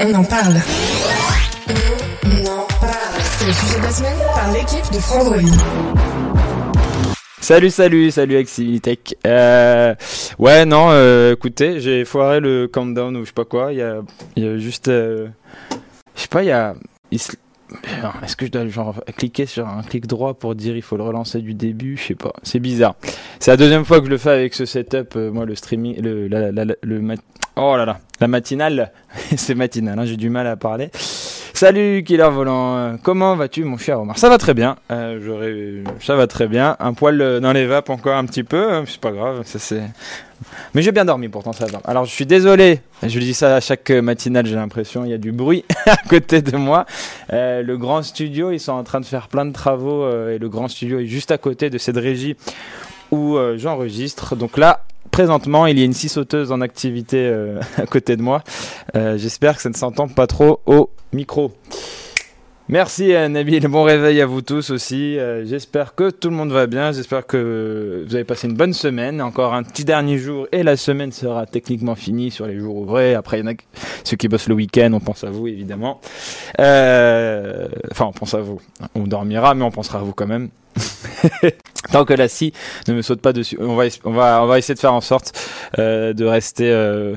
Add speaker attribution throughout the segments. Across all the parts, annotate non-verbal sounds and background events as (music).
Speaker 1: On en parle. On en parle. C'est le sujet de la semaine par l'équipe de Frandroid.
Speaker 2: Salut, salut, salut Exilitech. Euh, ouais, non, euh, écoutez, j'ai foiré le countdown ou je sais pas quoi. Il y a, il y a juste, euh, je sais pas, il y a. Est-ce que je dois genre cliquer sur un clic droit pour dire il faut le relancer du début? Je sais pas, c'est bizarre. C'est la deuxième fois que je le fais avec ce setup. euh, moi, le streaming, le, la, la- la- le mat- oh là là, la matinale, (laughs) c'est matinal. hein, j'ai du mal à parler. Salut Killer Volant, comment vas-tu mon cher Omar? Ça va très bien, euh, ça va très bien. Un poil euh, dans les vapes encore un petit peu, euh, c'est pas grave, ça c'est... Mais j'ai bien dormi pourtant ça va. Alors je suis désolé, je dis ça à chaque matinale j'ai l'impression, il y a du bruit (laughs) à côté de moi. Euh, le grand studio, ils sont en train de faire plein de travaux euh, et le grand studio est juste à côté de cette régie où euh, j'enregistre. Donc là, présentement, il y a une scie sauteuse en activité euh, (laughs) à côté de moi. Euh, J'espère que ça ne s'entend pas trop au micro. Merci euh, Nabil, bon réveil à vous tous aussi. J'espère que tout le monde va bien, j'espère que vous avez passé une bonne semaine. Encore un petit dernier jour et la semaine sera techniquement finie sur les jours ouvrés. Après, il y en a ceux qui bossent le week-end, on pense à vous évidemment. Enfin, on pense à vous. On dormira, mais on pensera à vous quand même. (laughs) Tant que la scie ne me saute pas dessus, on va, on va, on va essayer de faire en sorte euh, de rester, euh,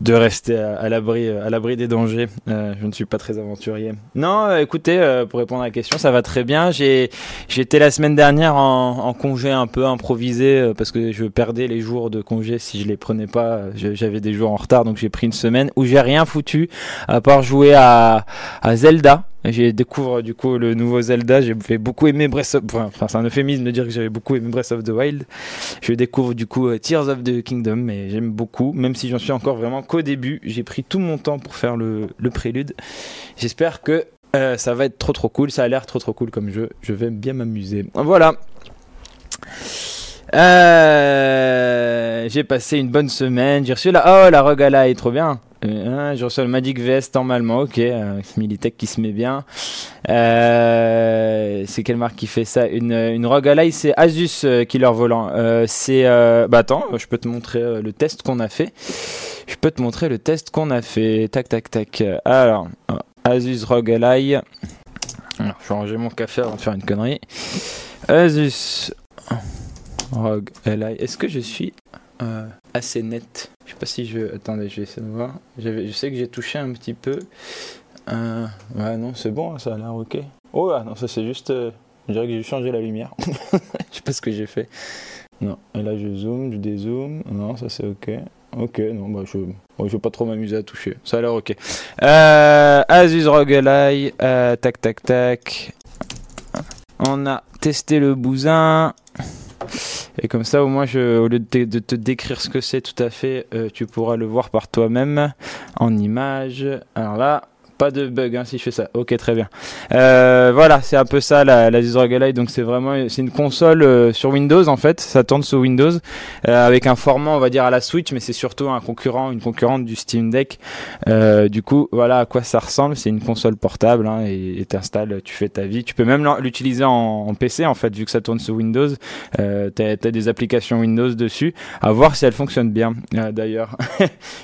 Speaker 2: de rester à, l'abri, à l'abri des dangers. Euh, je ne suis pas très aventurier. Non, euh, écoutez, euh, pour répondre à la question, ça va très bien. J'ai, j'étais la semaine dernière en, en congé un peu improvisé euh, parce que je perdais les jours de congé si je les prenais pas. J'avais des jours en retard, donc j'ai pris une semaine où j'ai rien foutu à part jouer à, à Zelda. J'ai découvert du coup le nouveau Zelda. J'ai beaucoup aimer Breath of. Enfin, c'est un euphémisme de dire que j'avais beaucoup aimé Breath of the Wild. Je découvre du coup euh, Tears of the Kingdom et j'aime beaucoup, même si j'en suis encore vraiment qu'au début. J'ai pris tout mon temps pour faire le, prélude. J'espère que euh, ça va être trop trop cool. Ça a l'air trop trop cool comme jeu. Je vais bien m'amuser. Voilà. Euh, j'ai passé une bonne semaine. J'ai reçu la. Oh, la Regala est trop bien. Euh, j'ai reçu le Magic VS normalement. Ok. Euh, Militech qui se met bien. Euh, c'est quelle marque qui fait ça? Une, Rogue Ally, c'est Asus euh, Killer Volant. Euh, c'est. bah attends, je peux te montrer le test qu'on a fait. Je peux te montrer le test qu'on a fait. Tac, tac, tac. Alors, Asus Rogue Ally. Alors, je vais ranger mon café avant de faire une connerie. Asus Rogue Ally. Est-ce que je suis assez net Je sais pas si je. Attendez, je vais essayer de voir. Je sais que j'ai touché un petit peu. Euh, ouais, non, c'est bon, ça a l'air ok. Oh là, non, ça c'est juste. euh, je dirais que j'ai changé la lumière. (laughs) je sais pas ce que j'ai fait. Non, et là je zoome, je dézoome. Non, ça c'est ok. Ok, non, bah je. bon, je vais pas trop m'amuser à toucher. Ça a l'air ok. Euh, Asus euh, tac, tac, tac. On a testé le bousin. Et comme ça, au moins, je, au lieu de te, décrire ce que c'est tout à fait, euh, tu pourras le voir par toi-même en image. Alors là, pas de bug hein, si je fais ça. Ok, très bien. Euh, voilà, c'est un peu ça la, la Ally. Donc c'est vraiment, c'est une console euh, sur Windows en fait. Ça tourne sur Windows euh, avec un format, on va dire à la Switch, mais c'est surtout un concurrent, une concurrente du Steam Deck. Euh, du coup, voilà à quoi ça ressemble. C'est une console portable hein, et t'installes, tu fais ta vie. Tu peux même l'utiliser en, PC en fait, vu que ça tourne sur Windows. Euh, t'as as des applications Windows dessus. À voir si elles fonctionnent bien. Euh, D'ailleurs, (laughs)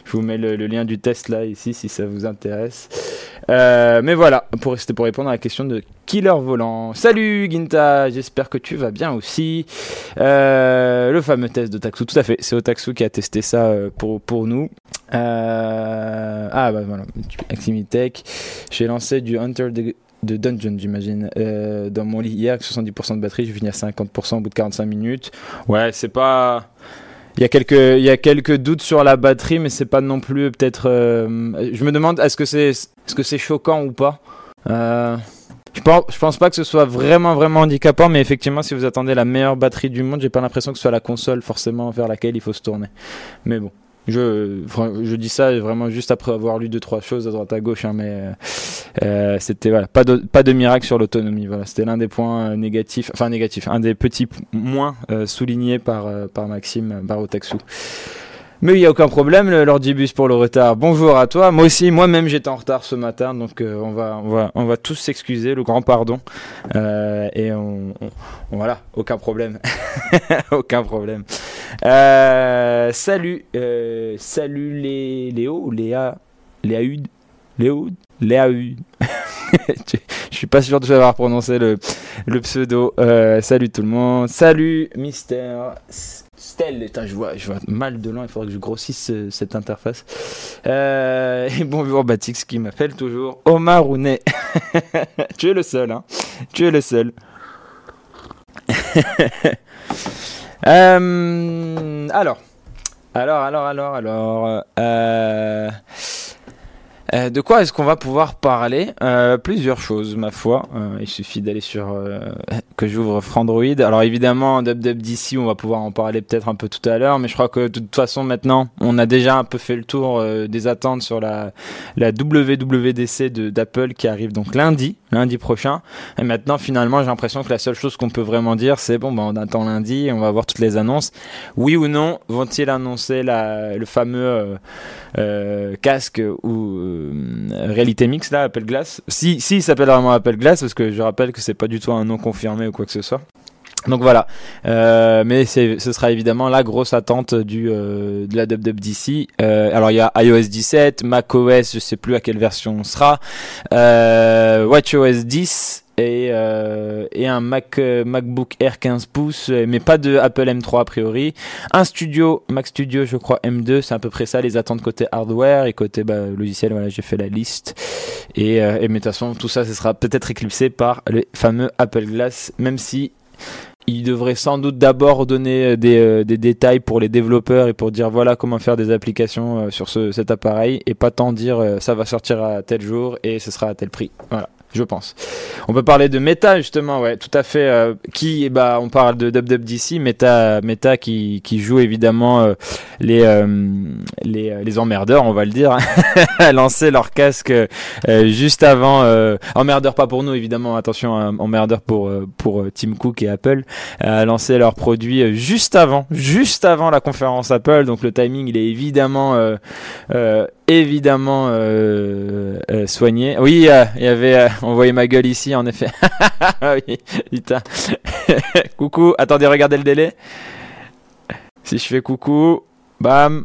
Speaker 2: je vous mets le lien du test là ici si ça vous intéresse. Euh, mais voilà, pour c'était pour répondre à la question de Killer Volant. Salut Ginta, j'espère que tu vas bien aussi. Euh, le fameux test de Taxu, tout à fait. C'est Otaxu qui a testé ça euh, pour, pour nous. Ah bah voilà, Aximitech. J'ai lancé du Hunter de, Dungeon, j'imagine, dans mon lit hier avec 70% de batterie. Je finis à 50% au bout de 45 minutes. Ouais, c'est pas. Il y, a quelques, il y a quelques doutes sur la batterie, mais c'est pas non plus peut-être. euh, je me demande est-ce que c'est est-ce que c'est choquant ou pas? Euh, je pense, je pense pas que ce soit vraiment vraiment handicapant, mais effectivement, si vous attendez la meilleure batterie du monde, j'ai pas l'impression que ce soit la console forcément vers laquelle il faut se tourner. Mais bon, Je, je dis ça vraiment juste après avoir lu deux trois choses à droite à gauche, hein, mais euh, c'était voilà, pas de, pas de miracle sur l'autonomie. Voilà, c'était l'un des points négatifs, enfin négatifs, un des petits moins soulignés par par Maxime Barotaxou. Mais il n'y a aucun problème, Lordibus pour le retard. Bonjour à toi. Moi aussi, moi-même, j'étais en retard ce matin, donc euh, on, va, on, va, on va tous s'excuser, le grand pardon. Euh, et on, voilà, aucun problème. (laughs) aucun problème. Euh, salut, salut les Léo, Léa, Léa Hud, Léo, Léa Hud. (laughs) Je suis pas sûr de savoir prononcer le, le pseudo. salut tout le monde. Salut, Mister. Stelle, je vois, je vois mal de loin, il faudrait que je grossisse euh, cette interface. Euh, et bonjour Batix qui m'appelle toujours Omar Rounet. (laughs) tu es le seul, hein. Tu es le seul. (laughs) Euh, alors, alors, alors, alors, alors. Euh, euh, de quoi est-ce qu'on va pouvoir parler euh, Plusieurs choses, ma foi. Euh, il suffit d'aller sur que j'ouvre Frandroid. Alors évidemment, d'ici, on va pouvoir en parler peut-être un peu tout à l'heure, mais je crois que de toute façon maintenant, on a déjà un peu fait le tour des attentes sur la la WWDC d'Apple qui arrive donc lundi, lundi prochain. Et maintenant, finalement, j'ai l'impression que la seule chose qu'on peut vraiment dire, c'est bon, ben, on attend lundi, on va voir toutes les annonces. Oui ou non, vont-ils annoncer la, le fameux casque ou euh, réalité mix là, Apple Glass. Si, si, s'appelle vraiment Apple Glass, parce que je rappelle que c'est pas du tout un nom confirmé ou quoi que ce soit. Donc voilà, euh, mais ce sera évidemment la grosse attente du euh, de la WWDC. Euh, alors il y a iOS 17, macOS, je sais plus à quelle version on sera, euh, WatchOS 10 et, euh, et un Mac, euh, MacBook Air 15 pouces, euh, mais pas de Apple M3 a priori. Un studio, Mac Studio, je crois M2, c'est à peu près ça les attentes côté hardware et côté bah, logiciel. Voilà, j'ai fait la liste. Et, et mais de toute façon, tout ça, ce sera peut-être éclipsé par les fameux Apple Glass, même si il devrait sans doute d'abord donner des, des, détails pour les développeurs et pour dire voilà comment faire des applications sur ce, cet appareil et pas tant dire ça va sortir à tel jour et ce sera à tel prix. Voilà je pense. On peut parler de Meta justement, ouais, tout à fait. Euh, qui, bah, on parle de WWDC, Meta, Meta qui, qui joue évidemment euh, les, euh, les les emmerdeurs, on va le dire, (laughs) à lancer leur casque juste avant. emmerdeur pas pour nous évidemment, attention, hein, emmerdeur pour pour Tim Cook et Apple, à lancer leur produit juste avant, juste avant la conférence Apple. Donc le timing, il est évidemment évidemment euh, euh, soigné. Oui, euh, il y avait, on voyait ma gueule ici, en effet. (laughs) oui, putain. (laughs) coucou, attendez, regardez le délai. Si je fais coucou, bam.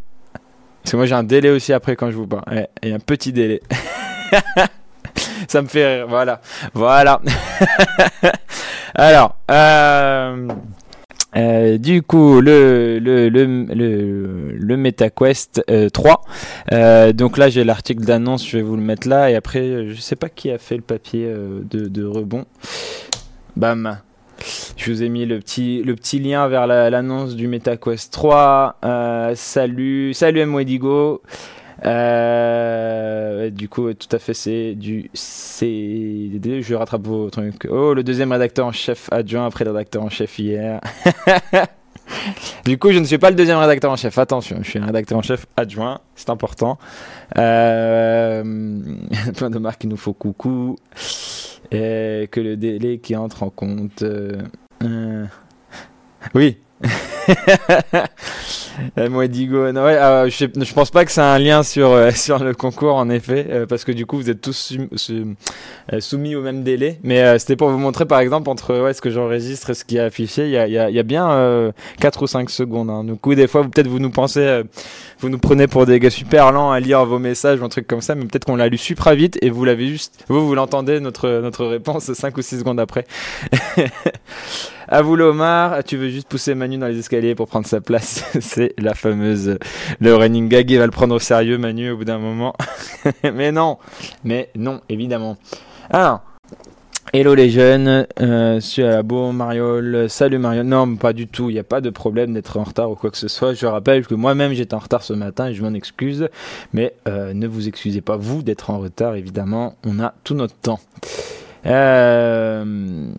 Speaker 2: Parce que moi j'ai un délai aussi après quand je vous parle. Y a un petit délai. (laughs) Ça me fait rire, voilà. Voilà. Alors, euh, du coup, le le le le, le MetaQuest 3. Euh, euh, donc là, j'ai l'article d'annonce, je vais vous le mettre là. Et après, je sais pas qui a fait le papier de, de rebond. Bam. Je vous ai mis le petit, le petit lien vers l'annonce du MetaQuest 3. salut, salut M. Euh, du coup, tout à fait, c'est du CDD. Je rattrape vos trucs. Oh, le deuxième rédacteur en chef adjoint après le rédacteur en chef hier. (laughs) du coup, je ne suis pas le deuxième rédacteur en chef. Attention, je suis un rédacteur en chef adjoint. C'est important. Euh, (laughs) plein de marques qui nous faut coucou. Que le délai qui entre en compte. Euh, euh oui. (laughs) Moi, Digo, non, ouais, euh, je, je, pense pas que c'est un lien sur euh, (laughs) sur le concours en effet, euh, parce que du coup vous êtes tous soumis au même délai. Mais c'était pour vous montrer par exemple entre ouais, ce que j'enregistre et ce qui est affiché, il y a, y, a, y a, bien 4 ou 5 secondes. Hein. Du coup, des fois, peut-être vous nous pensez, vous nous prenez pour des gars super lents à lire vos messages ou un truc comme ça, mais peut-être qu'on l'a lu super vite et vous l'avez juste, vous vous l'entendez notre notre réponse 5 ou 6 secondes après. (laughs) À vous Lomar, tu veux juste pousser Manu dans les escaliers pour prendre sa place. (laughs) C'est la fameuse le running gag, il va le prendre au sérieux Manu au bout d'un moment. (laughs) mais non, mais non, évidemment. Alors, Hello les jeunes, euh, la beau Mariol, salut Mariol. Non, pas du tout, il n'y a pas de problème d'être en retard ou quoi que ce soit. Je rappelle que moi-même j'étais en retard ce matin et je m'en excuse, mais euh, ne vous excusez pas vous d'être en retard, évidemment, on a tout notre temps. Euh...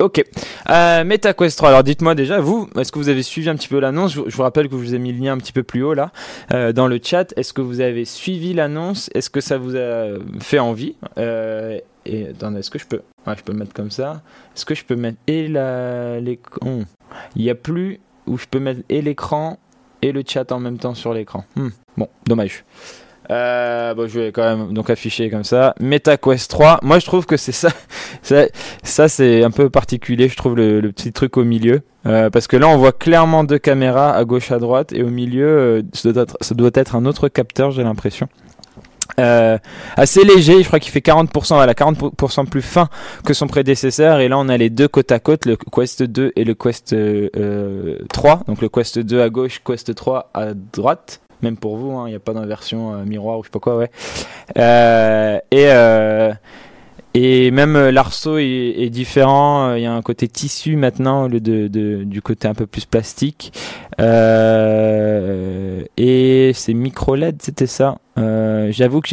Speaker 2: Ok. Euh, MetaQuest 3. Alors dites-moi déjà, vous, est-ce que vous avez suivi un petit peu l'annonce? Je, vous rappelle que je vous ai mis le lien un petit peu plus haut là, euh, dans le chat. Est-ce que vous avez suivi l'annonce? Est-ce que ça vous a fait envie? Euh, Et attendez, est-ce que je peux? Je peux le mettre comme ça. Est-ce que je peux mettre et l'écran? Il n'y a plus où je peux mettre et l'écran et le chat en même temps sur l'écran. Hmm. Bon, dommage. Euh, bon, je vais quand même donc afficher comme ça. MetaQuest 3. Moi, je trouve que c'est (laughs) ça. ça, c'est un peu particulier. Je trouve le, petit truc au milieu. Euh, parce que là, on voit clairement deux caméras à gauche, à droite. Et au milieu, euh, ça, doit être, ça, doit être, un autre capteur, j'ai l'impression. Euh, assez léger, je crois qu'il fait 40%, voilà, 40% plus fin que son prédécesseur. Et là, on a les deux côte à côte, le Quest 2 et le Quest 3. Donc le Quest 2 à gauche, Quest 3 à droite même pour vous, hein, il n'y a pas d'inversion euh, miroir ou je sais pas quoi, ouais. Euh, et euh, et même l'arceau est, différent. Il y a un côté tissu maintenant au lieu de, du côté un peu plus plastique. et c'est micro LED, c'était ça. J'avoue que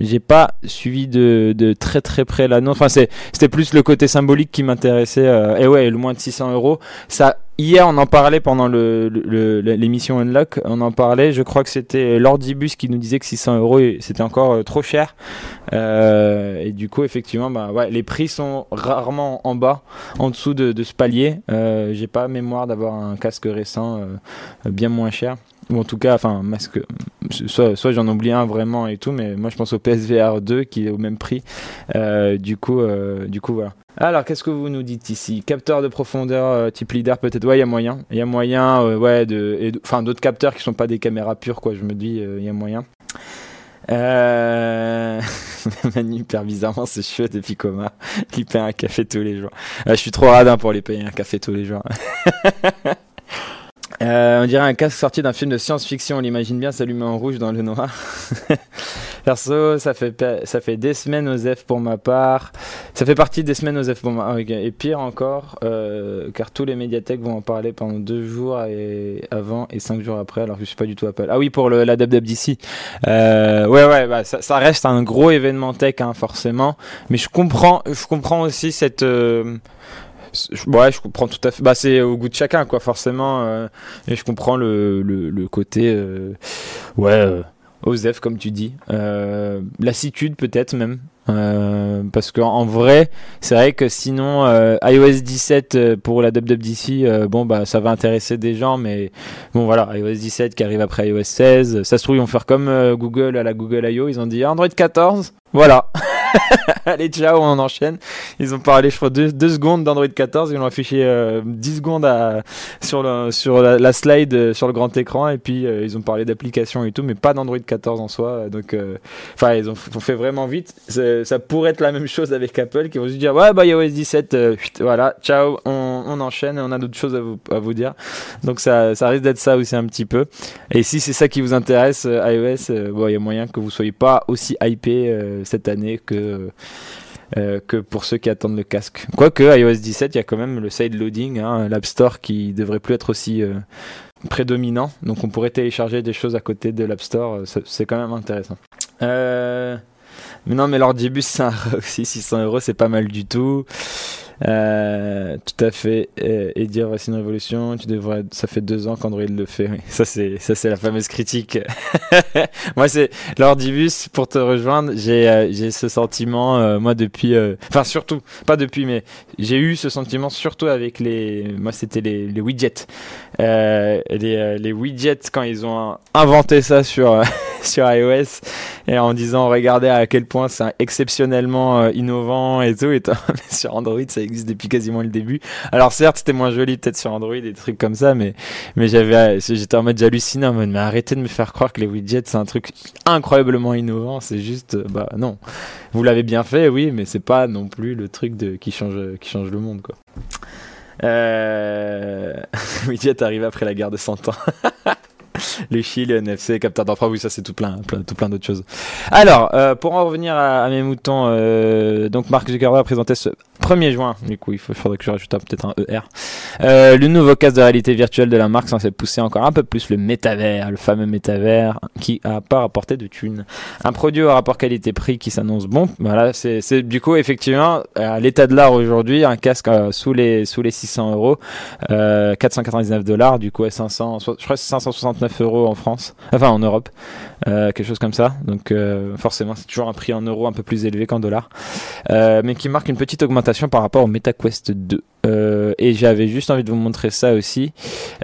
Speaker 2: j'ai pas suivi de, de, très très près l'annonce. Enfin, c'était plus le côté symbolique qui m'intéressait. et ouais, le moins de 600 euros. Ça Hier, on en parlait pendant l'émission le, Unlock. On en parlait. Je crois que c'était Lordibus qui nous disait que 600 euros c'était encore euh, trop cher. Euh, et du coup, effectivement, bah, ouais, les prix sont rarement en bas, en dessous de, ce palier. Euh, J'ai pas mémoire d'avoir un casque récent euh, bien moins cher ou en tout cas, enfin, masque, soit, soit j'en oublie un vraiment et tout, mais moi je pense au PSVR 2 qui est au même prix. Euh, du coup, euh, du coup, voilà. Alors, qu'est-ce que vous nous dites ici? Capteur de profondeur euh, type leader, peut-être? Ouais, il y a moyen. Il y a moyen, ouais, de, enfin, d'autres capteurs qui sont pas des caméras pures, quoi. Je me dis, il y a moyen. Euh... (laughs) Manu hyper bizarrement c'est chouette depuis coma. Il paye un café tous les jours. je suis trop radin pour les payer un café tous les jours. (laughs) Euh, on dirait un casque sorti d'un film de science-fiction, on l'imagine bien s'allumer en rouge dans le noir. (laughs) Perso, ça fait, ça fait des semaines aux F pour ma part. Ça fait partie des semaines aux F pour ma part. Et pire encore, euh, car tous les médiathèques vont en parler pendant deux jours et avant et cinq jours après, alors que je suis pas du tout Apple. Ah oui, pour le, la. Euh, ouais, ouais, bah, ça, ça, reste un gros événement tech, hein, forcément. Mais je comprends, je comprends aussi cette... Ouais, je comprends tout à fait. Bah, c'est au goût de chacun, quoi, forcément. Euh, et je comprends le, le, le côté, euh, ouais, euh, Osef, comme tu dis. Euh, lassitude, peut-être même. Euh, parce qu'en en vrai, c'est vrai que sinon iOS 17 pour la WWDC, bon bah ça va intéresser des gens, mais bon voilà, iOS 17 qui arrive après iOS 16, ça se trouve ils vont faire comme Google à la Google I.O. Ils ont dit Android 14, voilà. (laughs) (laughs) Allez, ciao, on enchaîne. Ils ont parlé, je crois, deux, secondes d'Android 14. Ils ont affiché euh, 10 secondes sur, la, slide, euh, sur le grand écran. Et puis, euh, ils ont parlé d'applications et tout, mais pas d'Android 14 en soi. Donc, euh, enfin, ils ont, fait vraiment vite. Ça pourrait être la même chose avec Apple qui vont se dire, ouais, bah, iOS 17, voilà, ciao, on, on, enchaîne on a d'autres choses à vous, dire. Donc, ça, risque d'être ça aussi un petit peu. Et si c'est ça qui vous intéresse, iOS, il y a moyen que vous soyez pas aussi hypé cette année que euh, que pour ceux qui attendent le casque. Quoique iOS 17, il y a quand même le side loading, hein, l'App Store qui devrait plus être aussi euh, prédominant. Donc on pourrait télécharger des choses à côté de l'App Store. Euh, c'est quand même intéressant. mais non, mais l'ordibus, c'est aussi (laughs) 600 euros, c'est pas mal du tout. Euh, tout à fait. Et, dire voici une révolution, tu devrais. Ça fait deux ans qu'Android le fait. Ça c'est ça c'est la fameuse critique. (laughs) moi c'est l'Ordibus pour te rejoindre. J'ai euh, j'ai ce sentiment euh, moi depuis. Enfin surtout pas depuis mais j'ai eu ce sentiment surtout avec les. Moi c'était les, les widgets. les les widgets quand ils ont inventé ça sur (laughs) sur iOS et en disant regardez à quel point c'est exceptionnellement innovant et tout et (laughs) sur Android ça existe depuis quasiment le début. Alors certes, c'était moins joli peut-être sur Android, des trucs comme ça, mais mais j'avais, j'étais en mode j'hallucinais, en mode mais arrêtez de me faire croire que les widgets c'est un truc incroyablement innovant. C'est juste, bah non, vous l'avez bien fait, oui, mais c'est pas non plus le truc de qui change qui change le monde quoi. Euh... (laughs) widget arrive après la guerre de 100 ans. (laughs) (laughs) le Chili, le NFC, capteur d'enfant, oui, ça c'est tout plein, tout plein d'autres choses. Alors, euh, pour en revenir à, mes moutons, euh, donc Mark Zuckerberg a présenté ce 1er juin, du coup, il faudrait que je rajoute peut-être un ER, le nouveau casque de réalité virtuelle de la marque censé pousser encore un peu plus le métavers, le fameux métavers qui a pas rapporté de thunes. Un produit au rapport qualité-prix qui s'annonce bon. Voilà, c'est du coup effectivement à l'état de l'art aujourd'hui, un casque sous les sous les 600 euros, euh, 499 dollars, du coup à 500, so- je crois que c'est 569 euros en France, enfin en Europe, euh, quelque chose comme ça. Donc euh, forcément c'est toujours un prix en euros un peu plus élevé qu'en dollars, Euh, mais qui marque une petite augmentation par rapport au MetaQuest 2. Euh, et j'avais juste envie de vous montrer ça aussi.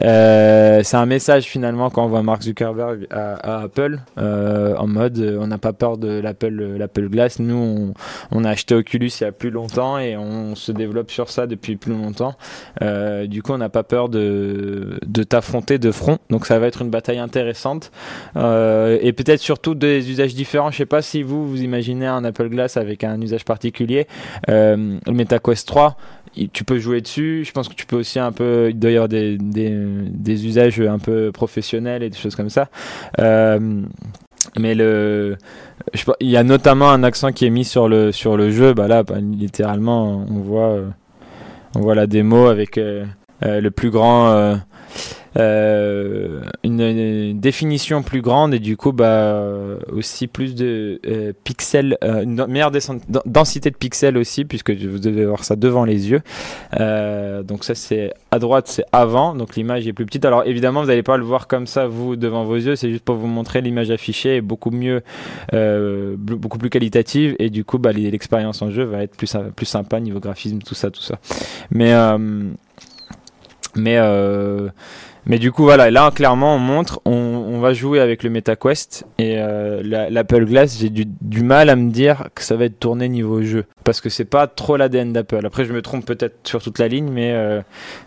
Speaker 2: Euh, c'est un message finalement quand on voit Mark Zuckerberg à, Apple euh, en mode on n'a pas peur de l'Apple l'Apple Glass. Nous on, a acheté Oculus il y a plus longtemps et on se développe sur ça depuis plus longtemps. Du coup on n'a pas peur de, t'affronter de front. Donc ça va être une bataille intéressante et peut-être surtout des usages différents. Je sais pas si vous vous imaginez un Apple Glass avec un usage particulier. Le MetaQuest 3 il- tu peux jouer dessus. Je pense que tu peux aussi un peu, il des, des, des usages un peu professionnels et des choses comme ça. Euh, mais le, il y a notamment un accent qui est mis sur le sur le jeu. Bah là, bah, littéralement, on voit euh, on voit la démo avec euh, le plus grand. Euh, une, définition plus grande et du coup bah aussi plus de euh, pixels euh, une meilleure densité de pixels aussi puisque vous devez avoir ça devant les yeux. Donc ça c'est à droite c'est avant. Donc l'image est plus petite. Alors évidemment vous n'allez pas le voir comme ça vous devant vos yeux. C'est juste pour vous montrer l'image affichée est beaucoup mieux beaucoup plus qualitative. Et du coup bah, l'expérience en jeu va être plus plus sympa niveau graphisme tout ça tout ça. Mais mais euh, mais du coup voilà là clairement on montre on, on va jouer avec le MetaQuest et euh, la- l'Apple Glass j'ai du, du mal à me dire que ça va être tourné niveau jeu parce que c'est pas trop l'ADN d'Apple. Après je me trompe peut-être sur toute la ligne mais euh,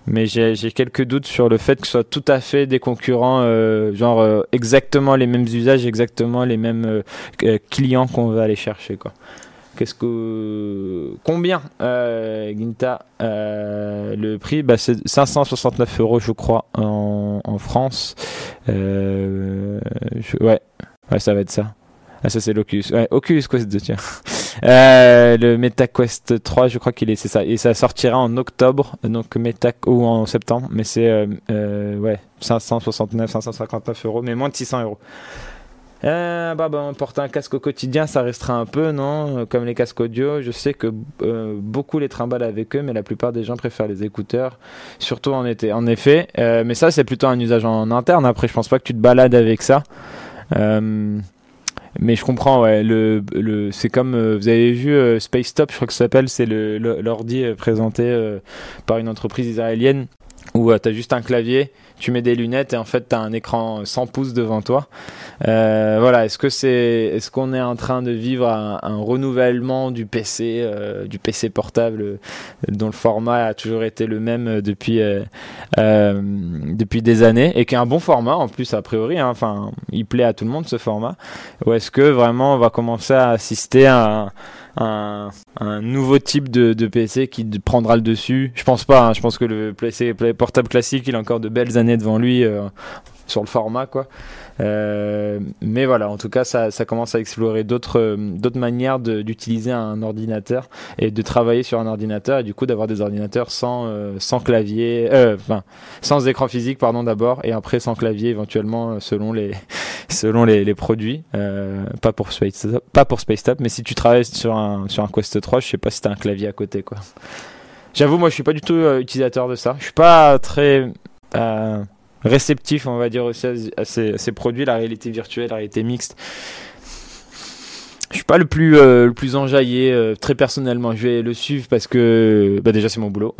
Speaker 2: mais j'ai j'ai quelques doutes sur le fait que ce soit tout à fait des concurrents euh, genre euh, exactement les mêmes usages exactement les mêmes euh, euh, clients qu'on va aller chercher quoi Qu'est-ce que combien euh, Ginta euh, le prix? Bah, c'est 569 euros je crois en, France. Euh, ouais. Ouais ça va être ça. Ah ça c'est l'Oculus ouais Oculus Quest 2 tiens. (laughs) Euh, le MetaQuest 3 je crois qu'il est c'est ça. Et ça sortira en octobre donc Meta ou en septembre. Mais c'est euh, ouais 569 559 euros mais moins de 600 euros euh, bah, bah, porter un casque au quotidien, ça restera un peu, non? Comme les casques audio, je sais que euh, beaucoup les trimballent avec eux, mais la plupart des gens préfèrent les écouteurs, surtout en été. En effet, euh, mais ça, c'est plutôt un usage en interne. Après, je pense pas que tu te balades avec ça. Euh, mais je comprends, ouais. C'est comme vous avez vu Space Top, je crois que ça s'appelle, c'est l'ordi présenté par une entreprise israélienne où tu as juste un clavier, tu mets des lunettes et en fait tu as un écran 100 pouces devant toi. Euh, voilà, est-ce que c'est, est-ce qu'on est en train de vivre un, renouvellement du PC, euh, du PC portable, euh, dont le format a toujours été le même euh, depuis euh, depuis des années et qui est un bon format en plus a priori. hein. Enfin, il plaît à tout le monde ce format. Ou est-ce que vraiment on va commencer à assister à un, un, un nouveau type de, de PC qui prendra le dessus Je pense pas. hein. Je pense que le PC portable classique, il a encore de belles années devant lui euh, sur le format, quoi. Euh, mais voilà, en tout cas, ça, commence à explorer d'autres euh, d'autres manières d'utiliser un ordinateur et de travailler sur un ordinateur et du coup d'avoir des ordinateurs sans euh, sans clavier, enfin sans écran physique pardon d'abord et après sans clavier éventuellement selon les (laughs) selon les, produits. Pas pour Space pas pour Space Top, mais si tu travailles sur un sur un Quest 3, je sais pas si t'as un clavier à côté quoi. J'avoue, moi, je suis pas du tout utilisateur de ça. Je suis pas très réceptif, on va dire, aussi à, ces produits, la réalité virtuelle, la réalité mixte. Je suis pas le plus euh, le plus enjaillé euh, très personnellement. Je vais le suivre parce que bah déjà c'est mon boulot.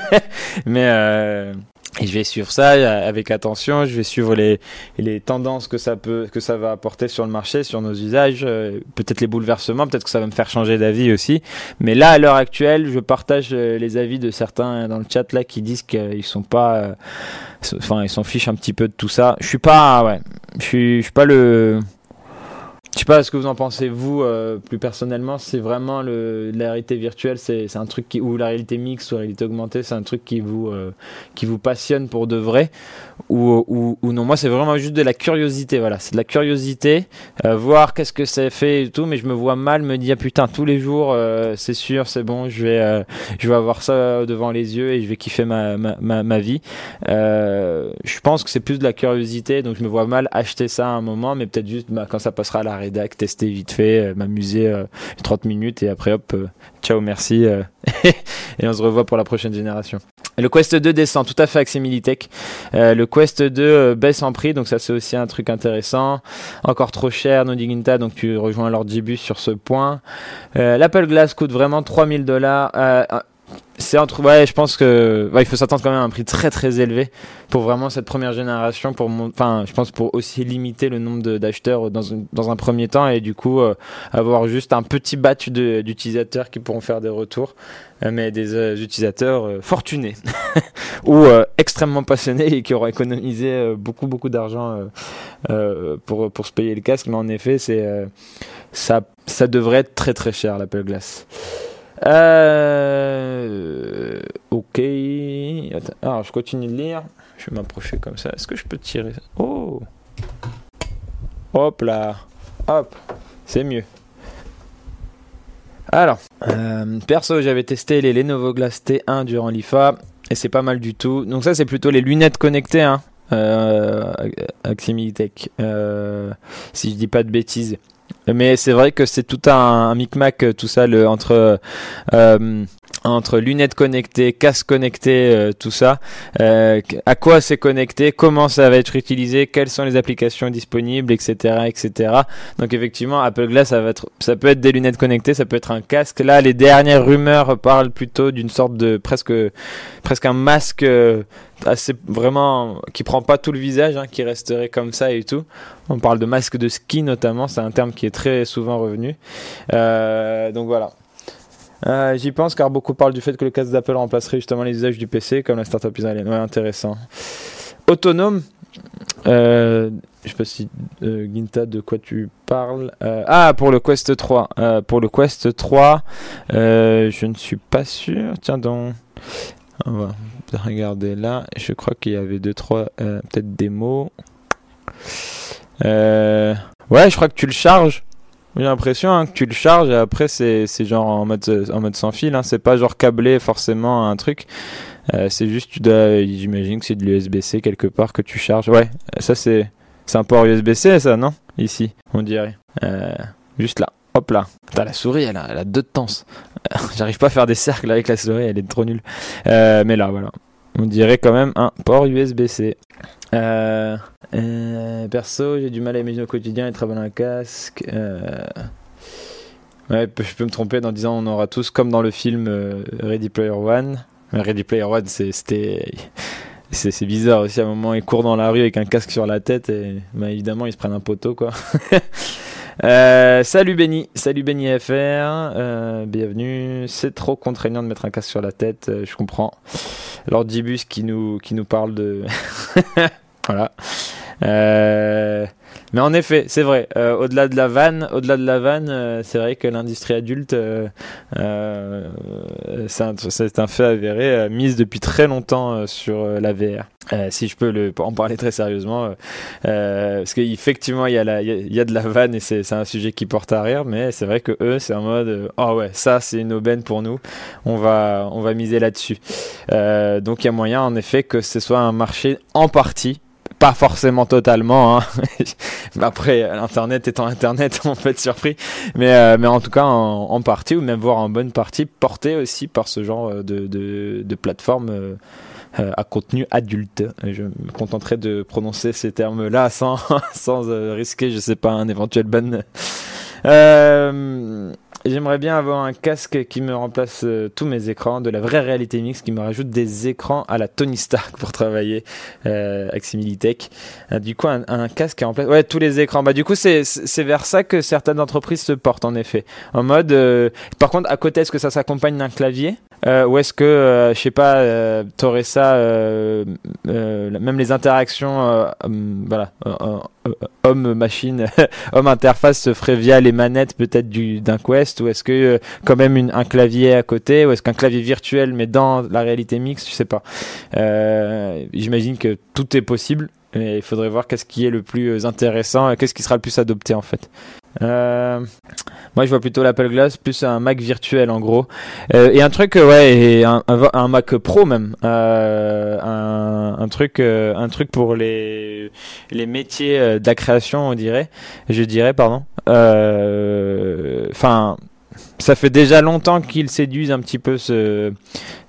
Speaker 2: (laughs) Mais euh, et je vais suivre ça euh, avec attention. Je vais suivre les les tendances que ça peut que ça va apporter sur le marché, sur nos usages, euh, peut-être les bouleversements, peut-être que ça va me faire changer d'avis aussi. Mais là à l'heure actuelle, je partage euh, les avis de certains dans le chat là qui disent qu'ils sont pas enfin ils s'en fichent un petit peu de tout ça. Je suis pas ouais, je suis je suis pas le je sais pas ce que vous en pensez vous euh, plus personnellement. C'est vraiment le, la réalité virtuelle, c'est un truc qui ou la réalité mixte ou la réalité augmentée, c'est un truc qui vous euh, qui vous passionne pour de vrai ou, ou, ou non. Moi, c'est vraiment juste de la curiosité. Voilà, c'est de la curiosité, euh, voir qu'est-ce que ça fait et tout. Mais je me vois mal me dire putain tous les jours, c'est sûr, c'est bon, je vais je vais avoir ça devant les yeux et je vais kiffer ma ma, ma, ma vie. je pense que c'est plus de la curiosité, donc je me vois mal acheter ça à un moment, mais peut-être juste bah, quand ça passera à la rédac, tester vite fait, euh, m'amuser 30 euh, minutes et après hop, euh, ciao, merci (laughs) et on se revoit pour la prochaine génération. Le Quest 2 descend tout à fait avec Militech. le Quest 2 baisse en prix, donc ça c'est aussi un truc intéressant. Encore trop cher, no Diginta, donc tu rejoins leur début sur ce point. L'Apple Glass coûte vraiment 3000 dollars ouais je pense que il faut s'attendre quand même à un prix très très élevé pour vraiment cette première génération pour enfin je pense pour aussi limiter le nombre d'acheteurs dans, un, premier temps et du coup euh, avoir juste un petit batch d'utilisateurs qui pourront faire des retours euh, mais des euh, utilisateurs fortunés (laughs) ou extrêmement passionnés et qui auront économisé beaucoup beaucoup d'argent pour se payer le casque. Mais en effet ça ça devrait être très très cher l'Apple Glass euh, ok. Alors, je continue de lire. Je vais m'approcher comme ça. Est-ce que je peux tirer Oh Hop là Hop C'est mieux. Alors, euh, perso, j'avais testé les Lenovo Glass T1 durant l'IFA et c'est pas mal du tout. Donc ça, c'est plutôt les lunettes connectées, hein, euh, euh, si je dis pas de bêtises. Mais c'est vrai que c'est tout un, micmac, tout ça, le, entre euh, entre lunettes connectées, casque connecté, euh, tout ça. Euh, à quoi c'est connecté, comment ça va être utilisé, quelles sont les applications disponibles, etc., etc. Donc effectivement, Apple Glass, ça va être, ça peut être des lunettes connectées, ça peut être un casque. Là, les dernières rumeurs parlent plutôt d'une sorte de presque, presque un masque euh, assez vraiment qui prend pas tout le visage, hein, qui resterait comme ça et tout. On parle de masque de ski notamment, c'est un terme qui est très souvent revenu. donc voilà. Euh, j'y pense car beaucoup parlent du fait que le casque d'Apple remplacerait justement les usages du PC comme la startup israélienne. Ouais, intéressant. Autonome. Euh, je sais pas si euh, de quoi tu parles. Euh, ah pour le Quest 3. pour le Quest 3, je ne suis pas sûr. Tiens donc. On va regarder là. Je crois qu'il y avait deux trois peut-être démos. Ouais, je crois que tu le charges. J'ai l'impression hein, que tu le charges et après c'est genre en mode sans fil. Hein. C'est pas genre câblé forcément à un truc. Euh, c'est juste tu dois, j'imagine que c'est de l'USB-C quelque part que tu charges. Ouais, ça c'est un port USB-C ça non? Ici, on dirait. Euh, juste là. Hop là. T'as la souris, elle a, deux temps. (laughs) J'arrive pas à faire des cercles avec la souris, elle est trop nulle. Euh, mais là, voilà. On dirait quand même un port USB-C. Euh, euh, perso, j'ai du mal à imaginer au quotidien et travailler un casque. Euh, ouais, je peux me tromper en disant on aura tous comme dans le film Ready Player One. Ready Player One, c'était c'est bizarre aussi à un moment ils courent dans la rue avec un casque sur la tête et bah, évidemment ils se prennent un poteau quoi. (laughs) salut Benny, salut Benny FR, bienvenue. C'est trop contraignant de mettre un casque sur la tête, je comprends. Lord Dibus qui nous qui nous parle de (laughs) Voilà. Euh, mais en effet, c'est vrai. Euh, au-delà de la vanne, au-delà de la vanne, euh, c'est vrai que l'industrie adulte, c'est un, fait avéré, mise depuis très longtemps sur la VR. si je peux en parler très sérieusement, parce qu'effectivement il y, a y, a de la vanne et c'est un sujet qui porte à rire, mais c'est vrai que eux c'est en mode oh ouais ça c'est une aubaine pour nous, on va on va miser là-dessus. donc il y a moyen en effet que ce soit un marché en partie pas forcément totalement. Hein. (laughs) Après, Internet étant Internet, (laughs) on peut être surpris. Mais, euh, mais en tout cas, en, partie, ou même voire en bonne partie, porté aussi par ce genre de, de, de plateforme euh, euh, à contenu adulte. Je me contenterai de prononcer ces termes-là sans, (laughs) sans risquer, je sais pas, un éventuel ban. Euh, J'aimerais bien avoir un casque qui me remplace euh, tous mes écrans, de la vraie réalité mixte, qui me rajoute des écrans à la Tony Stark (laughs) pour travailler euh, avec Similitech. Euh, du coup, un, casque qui remplace ouais, tous les écrans. Bah, du coup, c'est vers ça que certaines entreprises se portent, en effet. En mode, par contre, à côté, est-ce que ça s'accompagne d'un clavier? Euh, ou est-ce que, euh, je sais pas, euh, t'aurais ça, euh, euh, même les interactions, euh, hum, voilà, homme-machine, (laughs) homme-interface se ferait via les manettes peut-être du d'un Quest, ou est-ce que quand même un clavier à côté, ou est-ce qu'un clavier virtuel mais dans la réalité mixte, je sais pas. J'imagine que tout est possible. Et il faudrait voir qu'est-ce qui est le plus intéressant qu'est-ce qui sera le plus adopté en fait. Euh, moi, je vois plutôt l'Apple Glass plus un Mac virtuel en gros. Euh, et un truc, euh, ouais, un, Mac Pro même. Un, un truc, un truc pour les les métiers de la création, on dirait. Je dirais, pardon. Enfin. Ça fait déjà longtemps qu'ils séduisent un petit peu ce,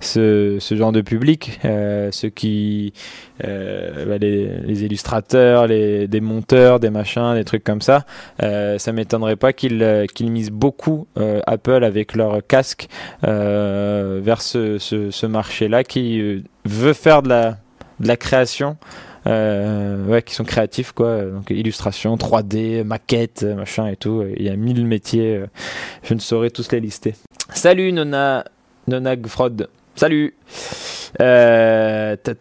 Speaker 2: ce, genre de public, euh, ceux qui, euh, bah, les, illustrateurs, les, des monteurs, des machins, des trucs comme ça. Euh, ça m'étonnerait pas qu'ils euh, qu'ils misent beaucoup Apple avec leur casque vers ce, ce, ce marché-là qui veut faire de la, de la création. Euh, ouais, qui sont créatifs quoi. Donc illustration, 3D, maquette, machin et tout. Il y a mille métiers. euh, Je ne saurais tous les lister. Salut Nona, Nona Gfrod. Salut. Euh, ta,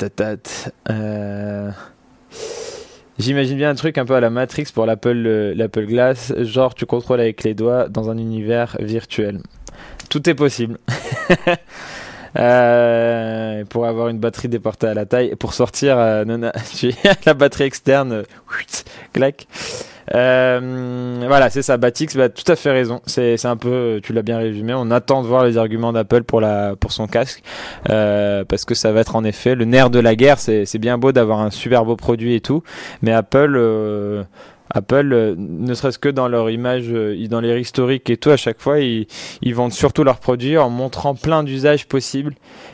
Speaker 2: euh, J'imagine bien un truc un peu à la Matrix pour l'Apple euh, l'Apple Glass, genre tu contrôles avec les doigts dans un univers virtuel. Tout est possible. (laughs) Euh, pour avoir une batterie déportée à la taille, et pour sortir, euh, (laughs) la batterie externe, euh, clac. Euh, voilà, c'est ça. Batix, bah, tout à fait raison. C'est, un peu, tu l'as bien résumé. On attend de voir les arguments d'Apple pour la, pour son casque, euh, parce que ça va être en effet le nerf de la guerre. C'est bien beau d'avoir un super beau produit et tout, mais Apple. Euh, Apple, euh, ne serait-ce que dans leur image, euh, dans les historiques et tout, à chaque fois, ils, ils vendent surtout leurs produits en montrant plein d'usages possibles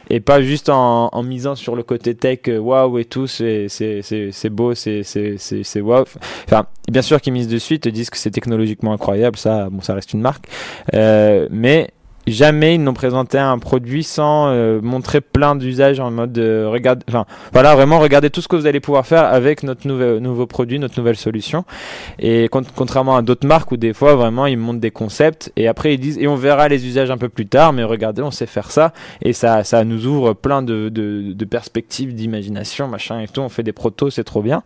Speaker 2: et pas juste en, en misant sur le côté tech, euh, waouh et tout, c'est beau, c'est waouh. Enfin, bien sûr qu'ils misent dessus, ils te disent que c'est technologiquement incroyable, ça, bon, ça reste une marque, Euh, mais jamais ils n'ont présenté un produit sans euh, montrer plein d'usages en mode euh, regarde enfin voilà vraiment regardez tout ce que vous allez pouvoir faire avec notre nouvel nouveau produit notre nouvelle solution. Et con- contrairement à d'autres marques où des fois vraiment ils montrent des concepts et après ils disent et on verra les usages un peu plus tard mais regardez on sait faire ça. Et ça ça nous ouvre plein de, de, perspectives d'imagination machin et tout. On fait des protos c'est trop bien.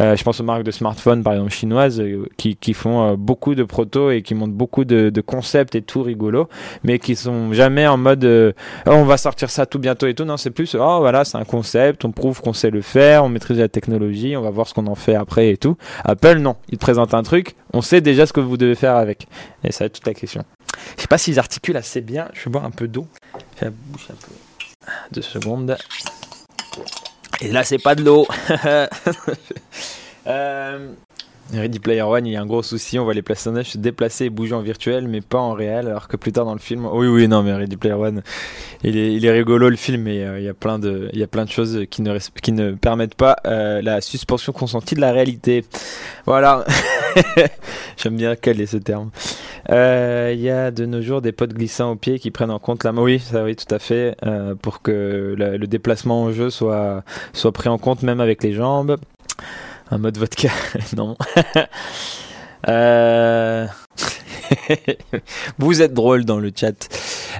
Speaker 2: Euh, je pense aux marques de smartphones par exemple chinoises euh, qui, qui font beaucoup de protos et qui montrent beaucoup de, de concepts et tout rigolo mais qui sont jamais en mode euh, on va sortir ça tout bientôt et tout. Non c'est plus oh voilà c'est un concept on prouve qu'on sait le faire on maîtrise la technologie on va voir ce qu'on en fait après et tout. Apple non. Ils te présentent un truc on sait déjà ce que vous devez faire avec. Et ça toute la question. Je sais pas s'ils articulent assez bien. Je vais boire un peu d'eau. Un peu deux secondes. Et là c'est pas de l'eau. (laughs) Euh, Ready Player One, il y a un gros souci, on voit les personnages se déplacer et bouger en virtuel, mais pas en réel, alors que plus tard dans le film, oui, oui, non, mais Ready Player One, il est, il est rigolo le film, mais euh, il y a plein de, il y a plein de choses qui ne, qui ne permettent pas euh, la suspension consentie de la réalité. Voilà, (laughs) j'aime bien caler ce terme. Euh, Il y a de nos jours des potes glissants au pied qui prennent en compte la, oui, ça, oui, tout à fait, euh, pour que le, le déplacement en jeu soit, soit pris en compte même avec les jambes. Un mode vodka, (laughs) non. Euh... (laughs) Vous êtes drôle dans le chat.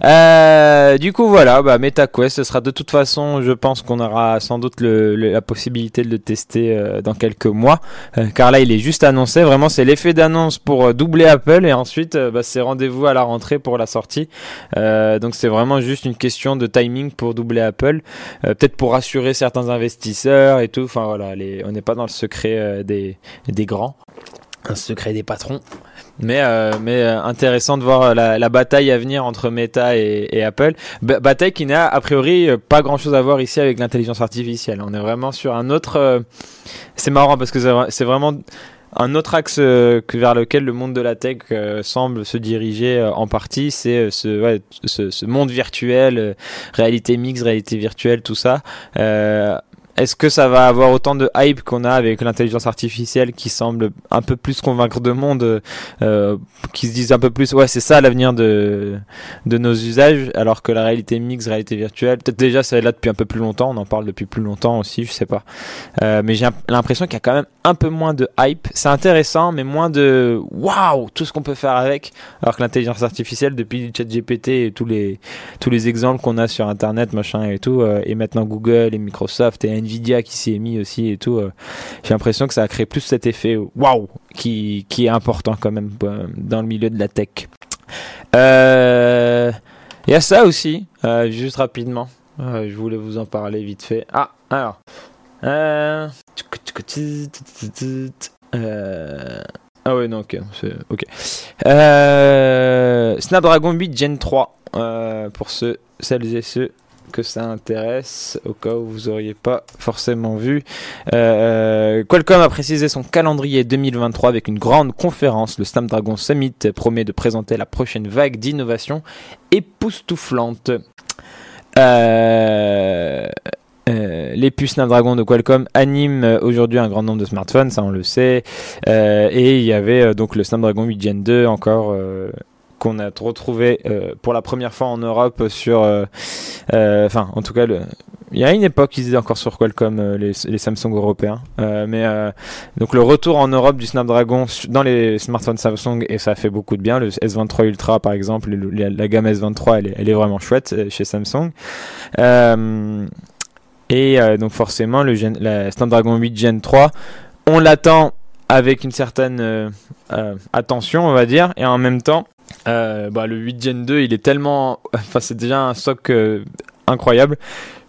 Speaker 2: Euh, du coup, voilà, bah, MetaQuest, ce sera de toute façon, je pense qu'on aura sans doute le, le- la possibilité de le tester euh, dans quelques mois, Euh, car là, il est juste annoncé. Vraiment, c'est l'effet d'annonce pour euh, doubler Apple, et ensuite, euh, bah, c'est rendez-vous à la rentrée pour la sortie. Donc, c'est vraiment juste une question de timing pour doubler Apple, peut-être pour rassurer certains investisseurs et tout. Enfin voilà, on n'est pas dans le secret des, des grands, un secret des patrons. Mais, euh, mais euh, intéressant de voir euh, la, la bataille à venir entre Meta et, et Apple. Ba- bataille qui n'a a priori euh, pas grand chose à voir ici avec l'intelligence artificielle. On est vraiment sur un autre. euh, c'est marrant parce que c'est vra- c'est vraiment un autre axe euh, vers lequel le monde de la tech semble se diriger en partie. C'est ce, ce, ce monde virtuel, réalité mixte, réalité virtuelle, tout ça. Euh, est-ce que ça va avoir autant de hype qu'on a avec l'intelligence artificielle qui semble un peu plus convaincre de monde, euh, qui se disent un peu plus, ouais, c'est ça l'avenir de, de nos usages, alors que la réalité mixte, réalité virtuelle, peut-être déjà ça est là depuis un peu plus longtemps, on en parle depuis plus longtemps aussi, je sais pas. Euh, mais j'ai l'impression qu'il y a quand même un peu moins de hype. C'est intéressant, mais moins de waouh, tout ce qu'on peut faire avec, alors que l'intelligence artificielle, depuis ChatGPT et tous les, tous les exemples qu'on a sur Internet, machin et tout, euh, et maintenant Google et Microsoft et Nvidia qui s'y est mis aussi et tout, euh, j'ai l'impression que ça a créé plus cet effet waouh qui, est important quand même euh, dans le milieu de la tech. Il y a ça aussi, juste rapidement. je voulais vous en parler vite fait. Ah, alors. Ah ouais, non, ok. ok. Snapdragon 8 Gen 3. pour ceux, celles et ceux que ça intéresse, au cas où vous auriez pas forcément vu. Euh, Qualcomm a précisé son calendrier 2023 avec une grande conférence. Le Snapdragon Summit promet de présenter la prochaine vague d'innovation époustouflante. Euh, euh, les puces Snapdragon de Qualcomm animent aujourd'hui un grand nombre de smartphones, ça on le sait. et il y avait donc le Snapdragon 8 Gen 2 encore qu'on a retrouvé euh, pour la première fois en Europe sur, euh, euh, enfin en tout cas le, il y a une époque ils étaient encore sur Qualcomm les, les, Samsung européens, mais donc le retour en Europe du Snapdragon dans les smartphones Samsung et ça fait beaucoup de bien. Le S23 Ultra par exemple, la, gamme S23 elle est, elle est, vraiment chouette chez Samsung. et donc forcément le la Snapdragon 8 Gen 3, on l'attend avec une certaine attention on va dire et en même temps euh, bah, le 8 Gen 2, il est tellement. (laughs) Enfin, c'est déjà un stock euh, incroyable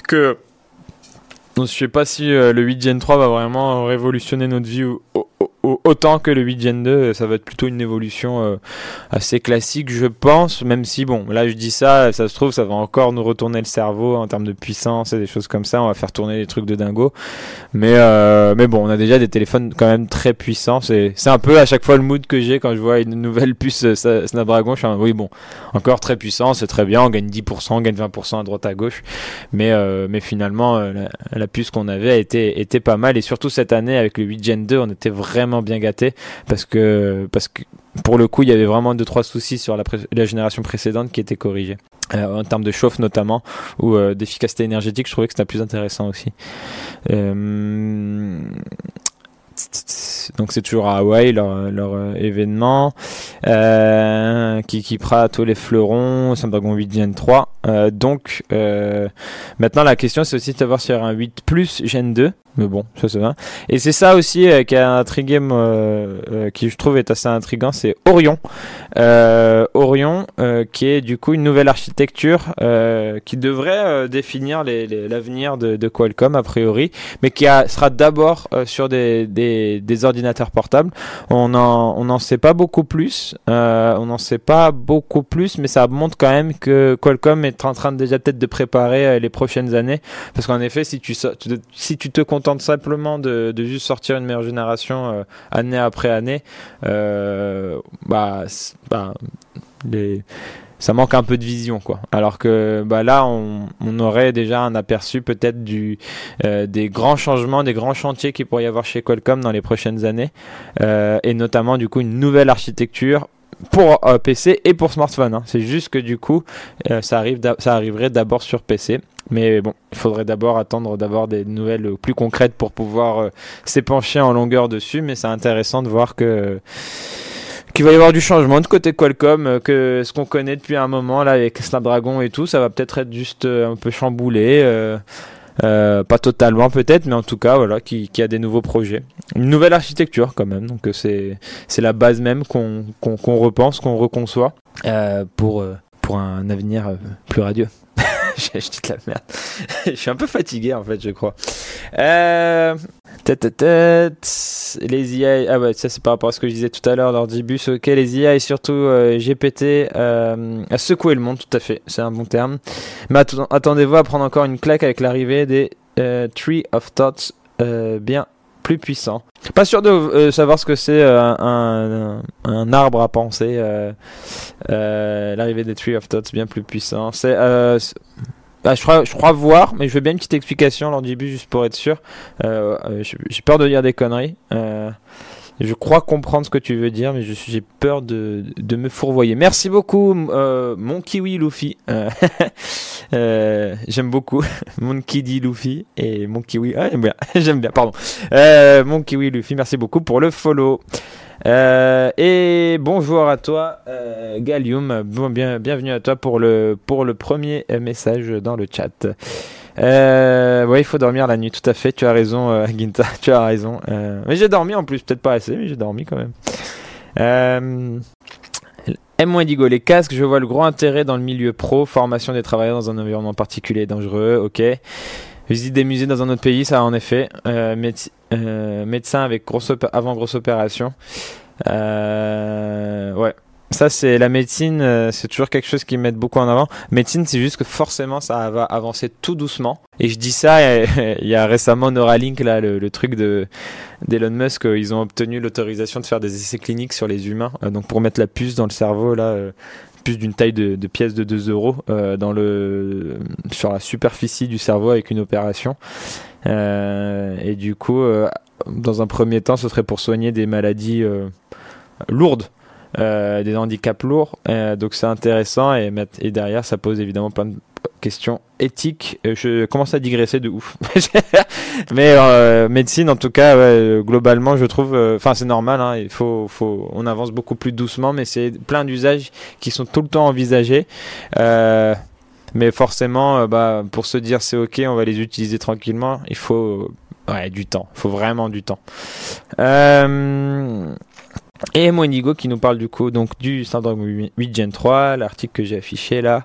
Speaker 2: que. Je sais pas si euh, le 8 Gen 3 va vraiment révolutionner notre vie autant que le 8 Gen 2, ça va être plutôt une évolution euh, assez classique, je pense, même si, bon, là je dis ça, ça se trouve, ça va encore nous retourner le cerveau en termes de puissance et des choses comme ça, on va faire tourner des trucs de dingo. Mais, euh, mais bon, on a déjà des téléphones quand même très puissants, c'est un peu à chaque fois le mood que j'ai quand je vois une nouvelle puce euh, Snapdragon, je suis oui, bon, encore très puissant, c'est très bien, on gagne 10%, on gagne 20% à droite à gauche, mais, mais finalement, la, la puce qu'on avait était, pas mal, et surtout cette année avec le 8 Gen 2, on était vraiment bien gâté parce que, parce que pour le coup, il y avait vraiment deux trois soucis sur la, la génération précédente qui étaient corrigés. Euh, en termes de chauffe notamment ou euh, d'efficacité énergétique je trouvais que c'était plus intéressant aussi euh, donc c'est toujours à Hawaï leur, leur événement qui équipera tous les fleurons Snapdragon 8 Gen 3 donc maintenant la question c'est aussi de savoir s'il y aura un 8 plus Gen 2 mais bon, ça c'est va. Et c'est ça aussi euh, qui a intrigué, euh, euh, qui je trouve est assez intriguant, c'est Orion. Euh, Orion, qui est du coup une nouvelle architecture qui devrait définir l'avenir de, Qualcomm a priori, mais qui sera d'abord sur des, des, ordinateurs portables. On n'en on en sait pas beaucoup plus, on n'en sait pas beaucoup plus, mais ça montre quand même que Qualcomm est en train déjà peut-être de préparer les prochaines années, parce qu'en effet, si tu si tu te tente simplement de, juste sortir une meilleure génération euh, année après année, euh, bah, bah les, ça manque un peu de vision quoi. Alors que bah là on, aurait déjà un aperçu peut-être du euh, des grands changements, des grands chantiers qu'il pourrait y avoir chez Qualcomm dans les prochaines années et notamment du coup une nouvelle architecture pour PC et pour smartphone. Hein. C'est juste que du coup ça arrive ça arriverait d'abord sur PC. Mais bon, il faudrait d'abord attendre d'avoir des nouvelles plus concrètes pour pouvoir euh, s'épancher en longueur dessus. Mais c'est intéressant de voir que qu'il va y avoir du changement de côté Qualcomm, euh, que ce qu'on connaît depuis un moment là avec Snapdragon et tout, ça va peut-être être juste euh, un peu chamboulé. pas totalement peut-être, mais en tout cas voilà, qui, qui, a des nouveaux projets, une nouvelle architecture quand même. Donc c'est c'est la base même qu'on qu'on repense, qu'on reconçoit pour pour un avenir plus radieux. (laughs) j'ai acheté de la merde. (laughs) je suis un peu fatigué en fait, je crois. Euh, tête, tête, les IA. Ah ouais, ça c'est par rapport à ce que je disais tout à l'heure, l'ordibus. Ok, les IA et surtout euh, GPT euh, a secoué le monde, tout à fait. C'est un bon terme. Mais attendez-vous à prendre encore une claque avec l'arrivée des euh, Tree of Thoughts bien puissant. Pas sûr de euh, savoir ce que c'est euh, un, un, arbre à penser. Euh, l'arrivée des Tree of Thoughts bien plus puissant. C'est Ah, je, crois, je crois voir, mais je veux bien une petite explication lors du début, juste pour être sûr. J'ai peur de dire des conneries. Je crois comprendre ce que tu veux dire, mais j'ai peur de, de, me fourvoyer. Merci beaucoup, euh, mon kiwi Luffy. Euh, (laughs) euh, j'aime beaucoup (laughs) mon kiwi Luffy et mon kiwi. Ah, j'aime bien, (laughs) j'aime bien, pardon. mon kiwi Luffy, merci beaucoup pour le follow. et bonjour à toi, Gallium. Bon, bien, bienvenue à toi pour le, pour le premier message dans le chat. Euh, ouais, il faut dormir la nuit, tout à fait. Tu as raison, euh, (laughs) tu as raison. Euh, mais j'ai dormi en plus, peut-être pas assez, mais j'ai dormi quand même. Euh, M. Digo, les casques, je vois le gros intérêt dans le milieu pro, formation des travailleurs dans un environnement particulier et dangereux, ok. Visite des musées dans un autre pays, ça en effet. Euh, euh, médecin avec grosse avant grosse opération. Euh, ouais, ça, c'est la médecine, euh, c'est toujours quelque chose qui met beaucoup en avant. Médecine, c'est juste que forcément, ça va avancer tout doucement. Et je dis ça, il (laughs) y a récemment Neuralink, là, le, truc de d'Elon Musk, euh, ils ont obtenu l'autorisation de faire des essais cliniques sur les humains. Euh, donc pour mettre la puce dans le cerveau, là, puce d'une taille de, de, pièce de 2 euros dans le sur la superficie du cerveau avec une opération. et du coup, dans un premier temps, ce serait pour soigner des maladies lourdes. Euh, des handicaps lourds. Euh, donc c'est intéressant et, et derrière ça pose évidemment plein de questions éthiques. Euh, je commence à digresser de ouf. (laughs) Mais médecine en tout cas, globalement je trouve, enfin c'est normal, hein, il faut, faut, on avance beaucoup plus doucement, mais c'est plein d'usages qui sont tout le temps envisagés. mais forcément, bah, pour se dire c'est ok, on va les utiliser tranquillement, il faut ouais, du temps. Il faut vraiment du temps. Euh, et Monigo qui nous parle du coup donc du Snapdragon 8 Gen 3, l'article que j'ai affiché là.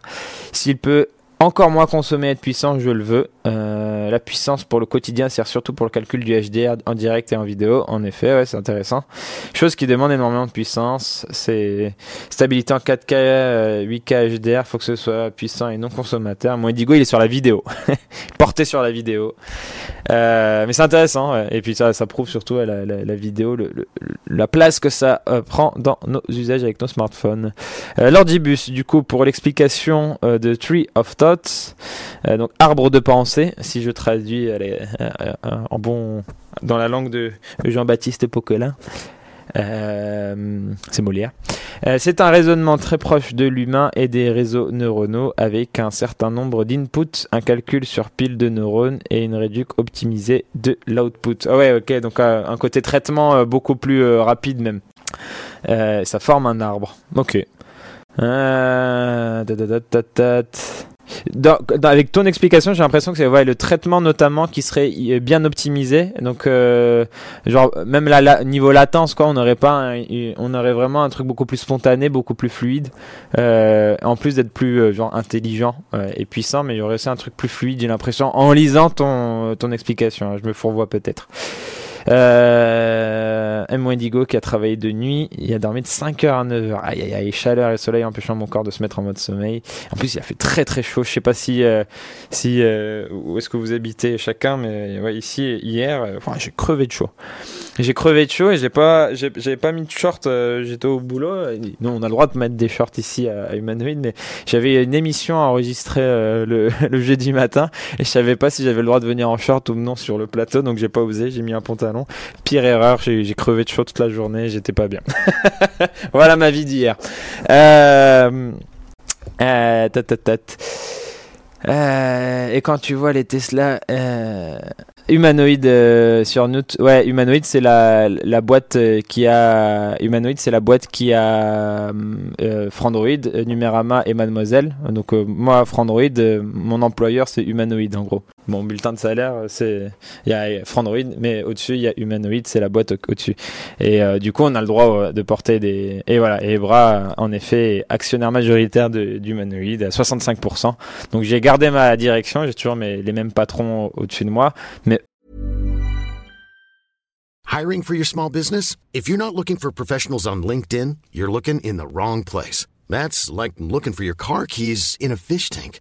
Speaker 2: S'il peut encore moins consommer être puissant, je le veux. Euh, la puissance pour le quotidien sert surtout pour le calcul du HDR en direct et en vidéo. En effet, ouais, c'est intéressant. Chose qui demande énormément de puissance. C'est stabilité en 4K, 8K HDR. Faut que ce soit puissant et non consommateur. Moi, Digo, il est sur la vidéo, (laughs) porté sur la vidéo. Euh, mais c'est intéressant. Et puis ça, ça prouve surtout la, la, vidéo, la place que ça euh, prend dans nos usages avec nos smartphones. Euh, L'ordibus, du coup, pour l'explication euh, de Tree of Thoughts, donc arbre de pensée si je traduis euh, euh, en bon dans la langue de Jean-Baptiste Poquelin. Euh, c'est Molière. c'est un raisonnement très proche de l'humain et des réseaux neuronaux avec un certain nombre d'inputs, un calcul sur pile de neurones et une réduction optimisée de l'output. Ah ouais, ok, donc un côté traitement beaucoup plus rapide même. ça forme un arbre. Ok. Avec ton explication, j'ai l'impression que c'est le traitement notamment qui serait bien optimisé. Donc, euh, genre même là, niveau latence, quoi, on aurait pas, on aurait vraiment un truc beaucoup plus spontané, beaucoup plus fluide. Euh, en plus d'être plus euh, genre intelligent euh, et puissant, mais il y aurait aussi un truc plus fluide. J'ai l'impression en lisant ton ton explication. Hein, je me fourvoie peut-être. Euh, M. Wendigo qui a travaillé de nuit, il a dormi de 5h à 9h. Aïe aïe aïe, chaleur et soleil empêchant mon corps de se mettre en mode sommeil. En plus, il a fait très très chaud. Je sais pas si, euh, si euh, où est-ce que vous habitez chacun, mais ouais, ici, hier, euh, j'ai crevé de chaud. J'ai crevé de chaud et j'ai pas, j'avais pas mis de short, j'étais au boulot. Non, on a le droit de mettre des shorts ici à, Humanoid, mais j'avais une émission à enregistrer le, (laughs) le jeudi matin et je savais pas si j'avais le droit de venir en short ou non sur le plateau, donc j'ai pas osé, j'ai mis un pantalon Pire erreur, j'ai crevé de chaud toute la journée, j'étais pas bien. (laughs) voilà ma vie d'hier. Euh, euh, euh, et quand tu vois les Tesla euh, humanoïdes sur Note, ouais, humanoïde c'est la, la boîte qui a humanoïde c'est la boîte qui a Frandroid, Numérama et Mademoiselle. Donc moi Frandroid, mon employeur c'est humanoïde en gros mon bulletin de salaire, c'est il y a Frandroid, mais au-dessus il y a Humanoid, c'est la boîte au-dessus. et euh, du coup, on a le droit euh, de porter des et voilà. Et Ebra, en effet, actionnaire majoritaire d'Humanoid à 65%. Donc j'ai gardé ma direction, j'ai toujours mes, les mêmes patrons au-dessus de moi, mais
Speaker 3: Hiring for your small business? If you're not looking for professionals on LinkedIn, you're looking in the wrong place. That's like looking for your car keys in a fish tank.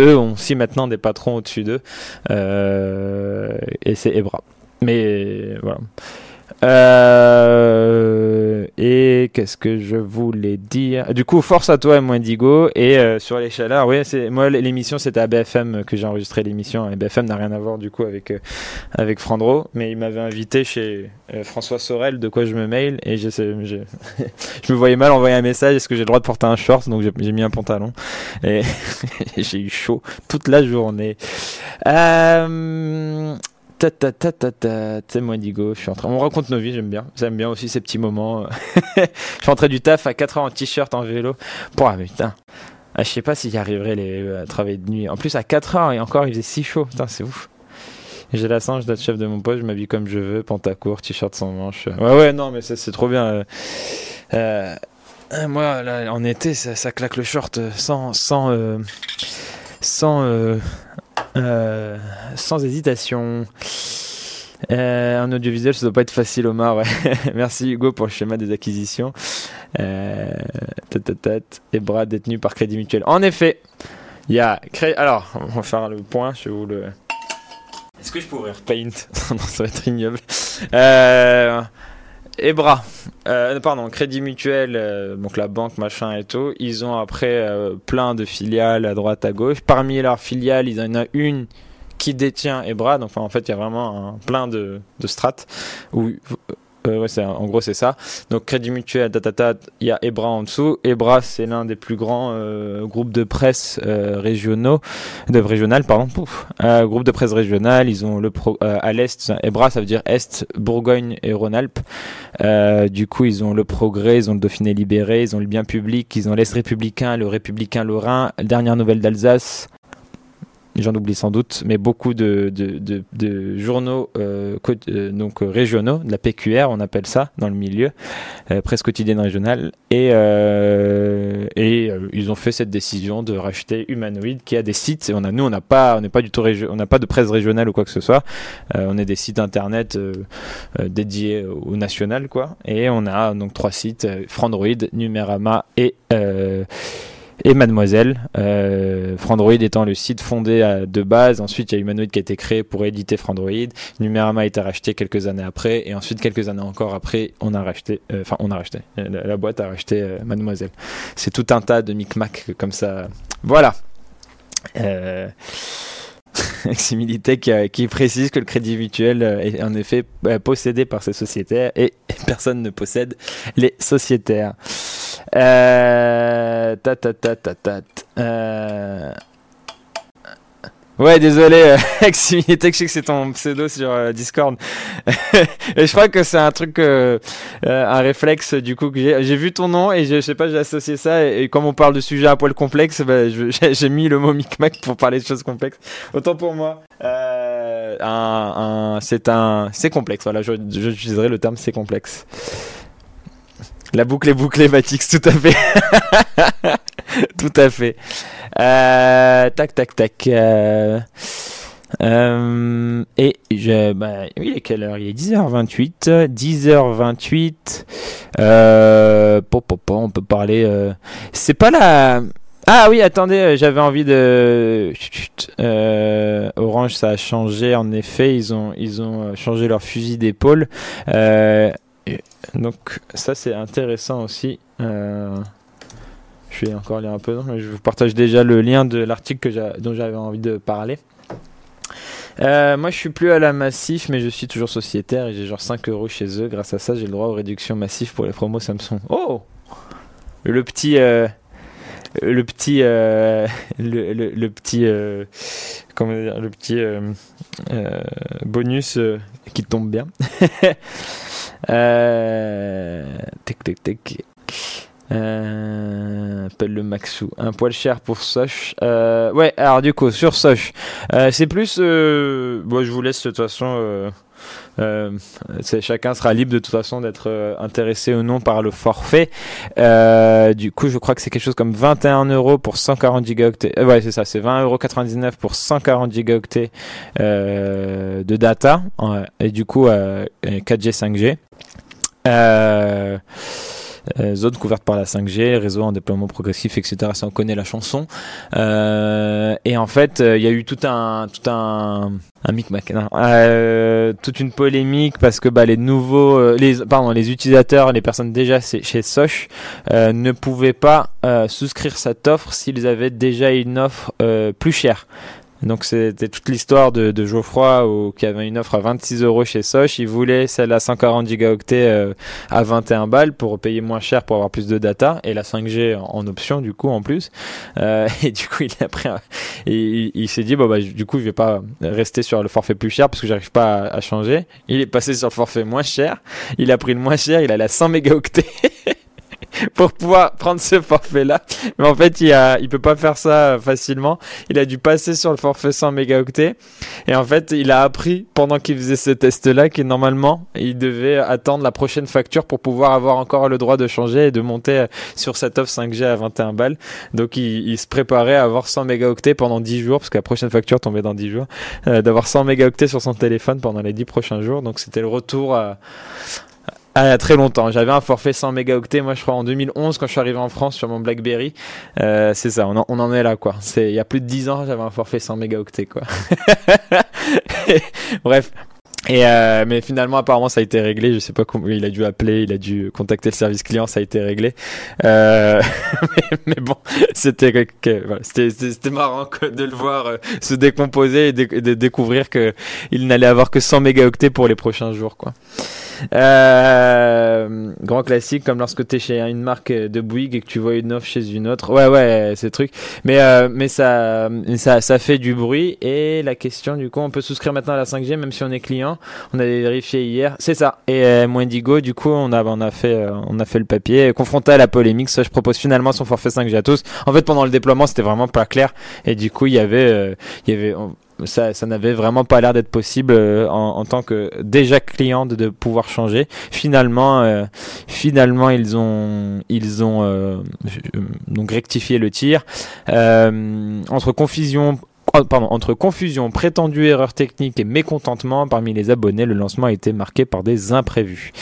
Speaker 2: Eux ont aussi maintenant des patrons au-dessus d'eux. Euh, et c'est Ebra. Mais voilà. Euh, et qu'est-ce que je voulais dire? Du coup, force à toi, Moindigo. Et euh, sur les chaleurs, oui, c'est moi l'émission, c'était à BFM que j'ai enregistré l'émission. Et BFM n'a rien à voir du coup avec euh, avec Frandro, mais il m'avait invité chez euh, François Sorel, de quoi je me mail, et je, je, (laughs) je me voyais mal envoyer un message. Est-ce que j'ai le droit de porter un short? Donc j'ai mis un pantalon et (laughs) j'ai eu chaud toute la journée. Euh, Ta c'est moi Digo, je suis en train, on raconte nos vies, j'aime bien, j'aime bien aussi ces petits moments. (laughs) je suis rentré du taf à 4 heures en t-shirt, en vélo. Bon, ah, putain, ah, je sais pas si j'y arriverai les, à travailler de nuit. En plus à 4 heures et encore il faisait si chaud, putain c'est ouf. J'ai la chance d'être chef de mon poste, je m'habille comme je veux, pantacourt, t-shirt sans manches. Ouais ouais non mais c'est trop bien. euh, euh, euh, moi là, en été ça, claque le short euh, sans sans euh, sans euh, sans hésitation. Euh, un audiovisuel, ça doit pas être facile, Omar. ouais. (laughs) Merci Hugo pour le schéma des acquisitions. Euh, et bras détenus par Crédit Mutuel. En effet, il y a. Cré- Alors, on va faire le point. Je vous le. Est-ce que je peux ouvrir Paint Non, ça va être ignoble. Euh, Ebra, euh, pardon, Crédit Mutuel, euh, donc la banque, machin et tout, ils ont après euh, plein de filiales à droite, à gauche. Parmi leurs filiales, il y en a une qui détient Ebra, donc en fait, il y a vraiment un, plein de, de strates. Où, euh, ouais, c'est, en gros, c'est ça. Donc, Crédit Mutuel, tatata, il y a Ebra en dessous. Ebra, c'est l'un des plus grands euh, groupes de presse euh, régionaux, de régional, pardon, pouf, euh, groupe de presse régional. Ils ont le pro, euh, à l'est, Ebra, ça veut dire Est, Bourgogne et Rhône-Alpes. Euh, du coup, ils ont le Progrès, ils ont le Dauphiné libéré, ils ont le Bien public, ils ont l'Est républicain, le Républicain lorrain, Dernière nouvelle d'Alsace. J'en oublie sans doute, mais beaucoup de, de, de, de journaux euh, euh, donc euh, régionaux, de la PQR, on appelle ça dans le milieu, euh, presse quotidienne régionale, et, euh, et ils ont fait cette décision de racheter Humanoid, qui a des sites. Et on a, nous, on n'a pas, on n'est pas du tout, on n'a pas de presse régionale ou quoi que ce soit. On est des sites internet dédiés au national, quoi. Et on a donc trois sites Frandroid, Numérama et et Mademoiselle. Euh, Frandroid étant le site fondé à- de base. Ensuite, il y a Humanoid qui a été créé pour éditer Frandroid. Numérama a été racheté quelques années après. Et ensuite, quelques années encore après, on a racheté. euh, Enfin, on a racheté. La, boîte a racheté euh, Mademoiselle. C'est tout un tas de micmac comme ça. Voilà. (laughs) Euh... Qui, précise que le crédit mutuel est en effet possédé par ces sociétaires et (laughs) personne ne possède les sociétaires. Euh, ta ta ta ta. Euh... Ouais, désolé, euh, (laughs) Similité, je sais que c'est ton pseudo sur euh, Discord. (laughs) et je crois que c'est un truc, euh, un réflexe du coup que j'ai. Vu ton nom et je, sais pas, j'ai associé ça. Et, comme on parle de sujets à poil complexes, bah, (laughs) j'ai mis le mot micmac pour parler de choses complexes. Autant pour moi. Un, un, c'est un, c'est complexe. Voilà, j'utiliserai le terme c'est complexe. La boucle est bouclée, Matix, tout à fait. (laughs) tout à fait. Euh, tac, tac, tac. euh, euh, et je, bah, oui, il est quelle heure? Il est 10h28. 10h28. Euh, po, po, po, on peut parler. euh, c'est pas la. Ah oui, attendez, euh, j'avais envie de. Euh, Orange, ça a changé. En effet, ils ont, ils ont changé leur fusil d'épaule. Euh, donc, ça, c'est intéressant aussi. Euh, je vais encore lire un peu. mais je vous partage déjà le lien de l'article dont j'avais envie de parler. Euh, moi, je suis plus à la Massif, mais je suis toujours sociétaire et j'ai genre 5 euros chez eux. Grâce à ça, j'ai le droit aux réductions massives pour les promos Samsung. Oh Le petit. euh, le petit, (laughs) le, le, le, petit, comment dire, le petit bonus qui tombe bien. (laughs) tic, tic, tic. Euh, appelle le Maxou. Un poil cher pour Soch. Euh, ouais, alors du coup, sur Soch, euh, c'est plus. Euh, bon, je vous laisse de toute façon. Euh, chacun sera libre de toute façon d'être intéressé ou non par le forfait. du coup, je crois que c'est quelque chose comme 21 euros pour 140 gigaoctets. ouais, c'est ça, c'est 20,99 euros pour 140 gigaoctets de data. et du coup, 4G, 5G. Euh, euh, zone couverte par la 5G, réseau en déploiement progressif, etc. Ça on connaît la chanson. Euh, et en fait, euh, il y a eu tout un tout un un micmac, euh, toute une polémique parce que bah, les nouveaux, euh, les pardon, les utilisateurs, les personnes déjà chez Soch ne pouvaient pas souscrire cette offre s'ils avaient déjà une offre plus chère. Donc c'était toute l'histoire de, de, Geoffroy où, qui avait une offre à 26 euros chez Soch. Il voulait celle à 140 gigaoctets euh, à 21 balles pour payer moins cher pour avoir plus de data et la 5G en, option du coup en plus. Euh, (laughs) et du coup il a pris et il, s'est dit bon bah du coup je vais pas rester sur le forfait plus cher parce que j'arrive pas à, à, changer. Il est passé sur le forfait moins cher. Il a pris le moins cher. Il a la 100 mégaoctets. (laughs) (laughs) pour pouvoir prendre ce forfait-là. Mais en fait, il, a, il peut pas faire ça facilement. Il a dû passer sur le forfait 100 mégaoctets. Et en fait, il a appris pendant qu'il faisait ce test-là que normalement, il devait attendre la prochaine facture pour pouvoir avoir encore le droit de changer et de monter sur cette offre 5G à 21 balles. Donc, il, il se préparait à avoir 100 mégaoctets pendant 10 jours, parce que la prochaine facture tombait dans 10 jours, euh, d'avoir 100 mégaoctets sur son téléphone pendant les 10 prochains jours. Donc, c'était le retour à, ah, il y a très longtemps. J'avais un forfait 100 mégaoctets, moi je crois en 2011 quand je suis arrivé en France sur mon BlackBerry. Euh, c'est ça, on en, on en, est là quoi. C'est il y a plus de 10 ans, j'avais un forfait 100 mégaoctets quoi. (laughs) Bref. Et euh, mais finalement apparemment ça a été réglé. Je sais pas comment il a dû appeler, il a dû contacter le service client, ça a été réglé. Euh, (laughs) mais, bon, c'était c'était marrant de le voir euh, se décomposer et de, découvrir que il n'allait avoir que 100 mégaoctets pour les prochains jours quoi. Euh, grand classique, comme lorsque tu es chez une marque de Bouygues et que tu vois une offre chez une autre. Ouais, ouais, c'est truc. Mais, euh, mais ça, ça, ça fait du bruit. Et la question, du coup, on peut souscrire maintenant à la 5G, même si on est client. On a vérifié hier. C'est ça. Et euh, Moindigo, du coup, on a, on a fait, euh, on a fait le papier. Confronté à la polémique, ça, je propose finalement son forfait 5G à tous. En fait, pendant le déploiement, c'était vraiment pas clair. Et du coup, il y avait, il y avait, ça, ça n'avait vraiment pas l'air d'être possible euh, en, tant que déjà client de, pouvoir changer. Finalement, euh, finalement ils ont ils ont euh, donc rectifié le tir entre confusion entre confusion, prétendue erreur technique et mécontentement parmi les abonnés, le lancement a été marqué par des imprévus.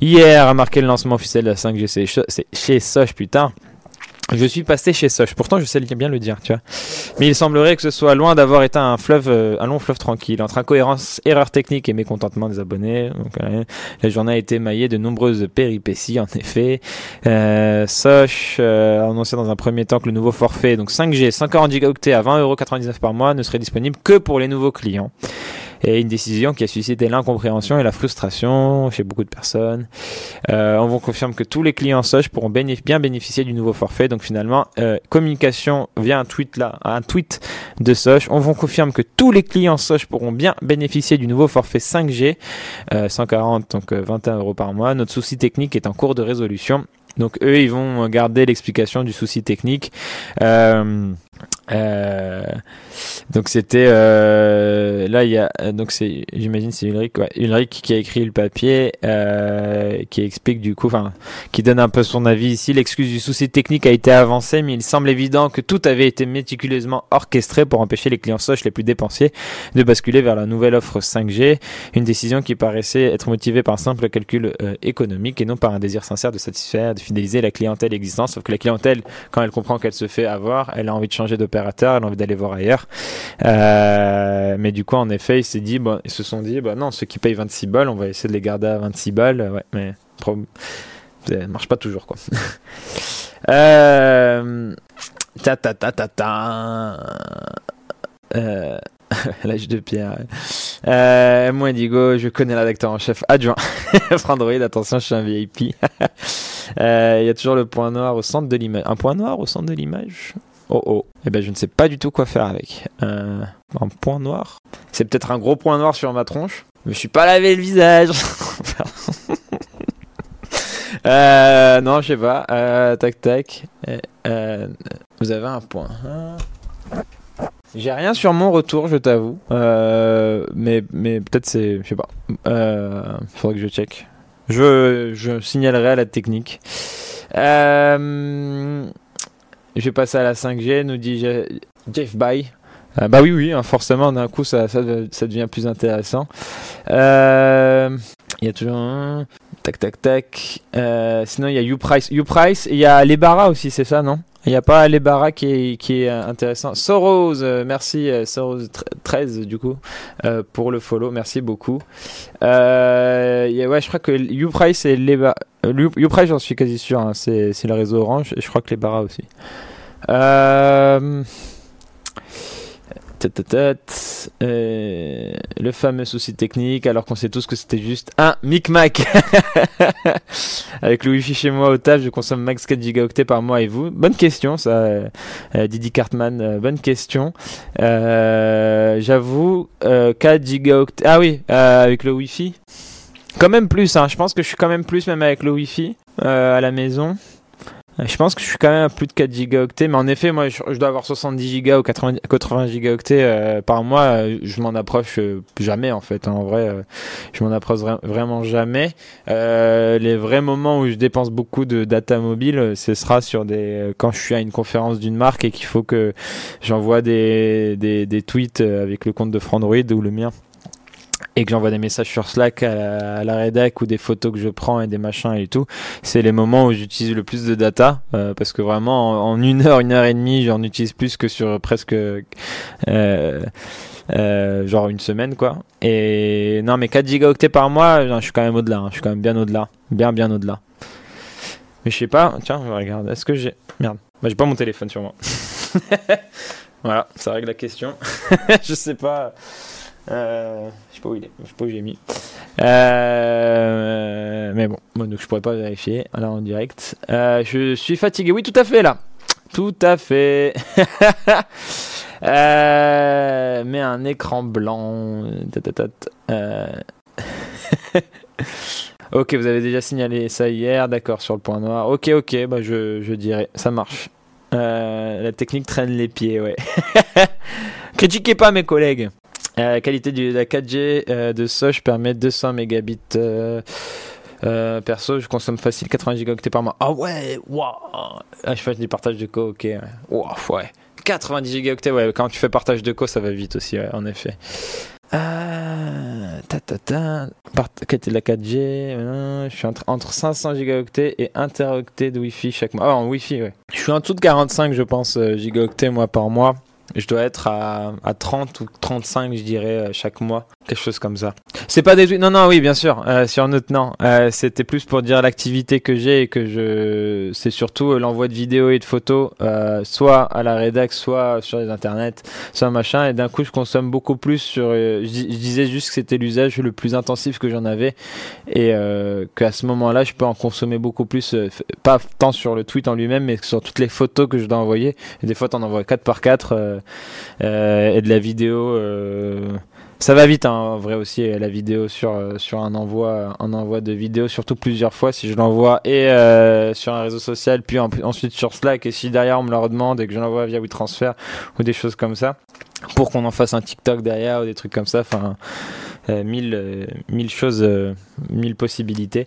Speaker 2: Hier a marqué le lancement officiel de la 5G chez Soch, putain. Je suis passé chez Soch. Pourtant, je sais bien le dire, tu vois. Mais il semblerait que ce soit loin d'avoir été un fleuve, euh, un long fleuve tranquille, entre incohérence, erreur technique et mécontentement des abonnés. Donc, euh, la journée a été maillée de nombreuses péripéties, en effet. Euh, Soch euh, a annoncé dans un premier temps que le nouveau forfait, donc 5G, 140 gigaoctets à 20,99€ par mois, ne serait disponible que pour les nouveaux clients et une décision qui a suscité l'incompréhension et la frustration chez beaucoup de personnes. Euh, on vous confirme que tous les clients Soch pourront bien bénéficier du nouveau forfait. Donc finalement, euh, communication via un tweet là, un tweet de Soch. On vous confirme que tous les clients Soch pourront bien bénéficier du nouveau forfait 5G, euh, 140 donc 21 euh, euros par mois. Notre souci technique est en cours de résolution. Donc eux, ils vont garder l'explication du souci technique. Euh, euh, donc c'était euh, là il y a donc c'est j'imagine c'est Ulrich ouais, Ulrich qui a écrit le papier euh, qui explique du coup enfin qui donne un peu son avis ici. L'excuse du souci technique a été avancée mais il semble évident que tout avait été méticuleusement orchestré pour empêcher les clients Soch les plus dépensiers de basculer vers la nouvelle offre 5G une décision qui paraissait être motivée par un simple calcul euh, économique et non par un désir sincère de satisfaire de fidéliser la clientèle existante. Sauf que la clientèle quand elle comprend qu'elle se fait avoir elle a envie de changer elle a envie d'aller voir ailleurs euh, mais du coup, en effet, ils, se sont dit, bah non, ceux qui payent 26 balles, on va essayer de les garder à 26 balles. Ouais, mais ça marche pas toujours, quoi. (laughs) euh, ta ta ta ta ta. Euh, (laughs) L'âge de pierre. Euh, moi, Digo, je connais l'acteur en chef adjoint. (laughs) Frandroid, attention, je suis un VIP. Il y a toujours le point noir au centre de l'image. Un point noir au centre de l'image? Oh oh. Eh ben je ne sais pas du tout quoi faire avec. un point noir. C'est peut-être un gros point noir sur ma tronche. Je me suis pas lavé le visage. (laughs) Euh, non, je sais pas. Euh, tac, tac. Euh, vous avez un point. J'ai rien sur mon retour, je t'avoue. mais mais peut-être c'est. Je sais pas. faudrait que je check. Je, je signalerai à la technique. Je vais passer à la 5G, nous dit Jeff Bye. bah oui, oui, hein, forcément, d'un coup, ça, devient plus intéressant. Il y a toujours un. Tac, tac, tac. Euh, sinon, il y a YouPrice. YouPrice, il y a Lebara aussi, c'est ça, non? Il n'y a pas Lebara qui est, qui est intéressant. Soros, euh, merci, euh, Soros 13 du coup, pour le follow. Merci beaucoup. ouais, je crois que YouPrice et Lebara. YouPrice, j'en suis quasi sûr, hein, c'est le réseau orange. Et je crois que Lebara aussi. Euh. Euh, le fameux souci technique, alors qu'on sait tous que c'était juste un micmac. (laughs) Avec le wifi chez moi au taf, je consomme max 4 gigaoctets par mois et vous? Bonne question, ça, euh, Didi Cartman, euh, bonne question. J'avoue, 4 gigaoctets. Ah oui, avec le wifi. Quand même plus, hein. je pense que je suis quand même plus même avec le wifi à la maison. Je pense que je suis quand même à plus de 4 gigaoctets, mais en effet, moi, je, dois avoir 70 gigas ou 80, 80 gigaoctets euh, par mois. Euh, je m'en approche euh, jamais, en fait. Hein. En vrai, je m'en approche vraiment jamais. les vrais moments où je dépense beaucoup de data mobile, ce sera sur des quand je suis à une conférence d'une marque et qu'il faut que j'envoie des, des, des tweets avec le compte de Frandroid ou le mien et que j'envoie des messages sur Slack à, la rédac ou des photos que je prends et des machins et tout, c'est les moments où j'utilise le plus de data euh, parce que vraiment en, une heure, une heure et demie, j'en utilise plus que sur presque euh, euh, genre une semaine quoi. Et non mais 4 gigaoctets par mois, je suis quand même au-delà, hein. je suis quand même bien au-delà, bien bien au-delà. Mais je sais pas, tiens, regarde, est-ce que j'ai merde, bah, j'ai pas mon téléphone sur moi. (laughs) voilà, ça règle la question. (laughs) je sais pas. Euh, je sais pas où il est, je sais pas où j'ai mis. Euh, mais bon, donc je pourrais pas vérifier là en direct. Euh, je suis fatigué, oui, tout à fait là. Tout à fait. (laughs) mais un écran blanc. (laughs) ok, vous avez déjà signalé ça hier, d'accord, sur le point noir. Ok, ok, bah je, je dirais, ça marche. la technique traîne les pieds, ouais. (laughs) Critiquez pas mes collègues. Euh, la qualité de la 4G euh, de Soch permet 200 mégabits. Euh, perso, je consomme facile 80 gigaoctets par mois. Ah ouais, waouh! Ah, je fais du partage de co, ok. Wow, ouais. 90 gigaoctets, ouais. Quand tu fais partage de co, ça va vite aussi, ouais, en effet. Euh, ta, ta, ta. De la 4G, je suis entre, entre 500 gigaoctets et 1 teraoctet de Wi-Fi chaque mois. Ah, en Wi-Fi, ouais. Je suis en dessous de 45, je pense, gigaoctets, moi, par mois. Je dois être à, à 30 ou 35, je dirais, euh, chaque mois. Quelque chose comme ça. C'est pas des Non, non, oui, bien sûr. Euh, sur notre, non. Euh, C'était plus pour dire l'activité que j'ai et que je. C'est surtout l'envoi de vidéos et de photos, soit à la rédac, soit sur les internets, soit machin. Et d'un coup, je consomme beaucoup plus sur. Je, disais juste que c'était l'usage le plus intensif que j'en avais. Et qu'à ce moment-là, je peux en consommer beaucoup plus. pas tant sur le tweet en lui-même, mais sur toutes les photos que je dois envoyer. Et des fois, t'en envoies 4 par 4 euh, et de la vidéo. Euh, ça va vite, hein, en vrai aussi, la vidéo sur, euh, sur un envoi, un envoi de vidéo, surtout plusieurs fois, si je l'envoie et sur un réseau social, puis ensuite sur Slack, et si derrière on me le redemande et que je l'envoie via WeTransfer ou des choses comme ça, pour qu'on en fasse un TikTok derrière ou des trucs comme ça, enfin, euh, mille, euh, mille choses, euh, mille possibilités.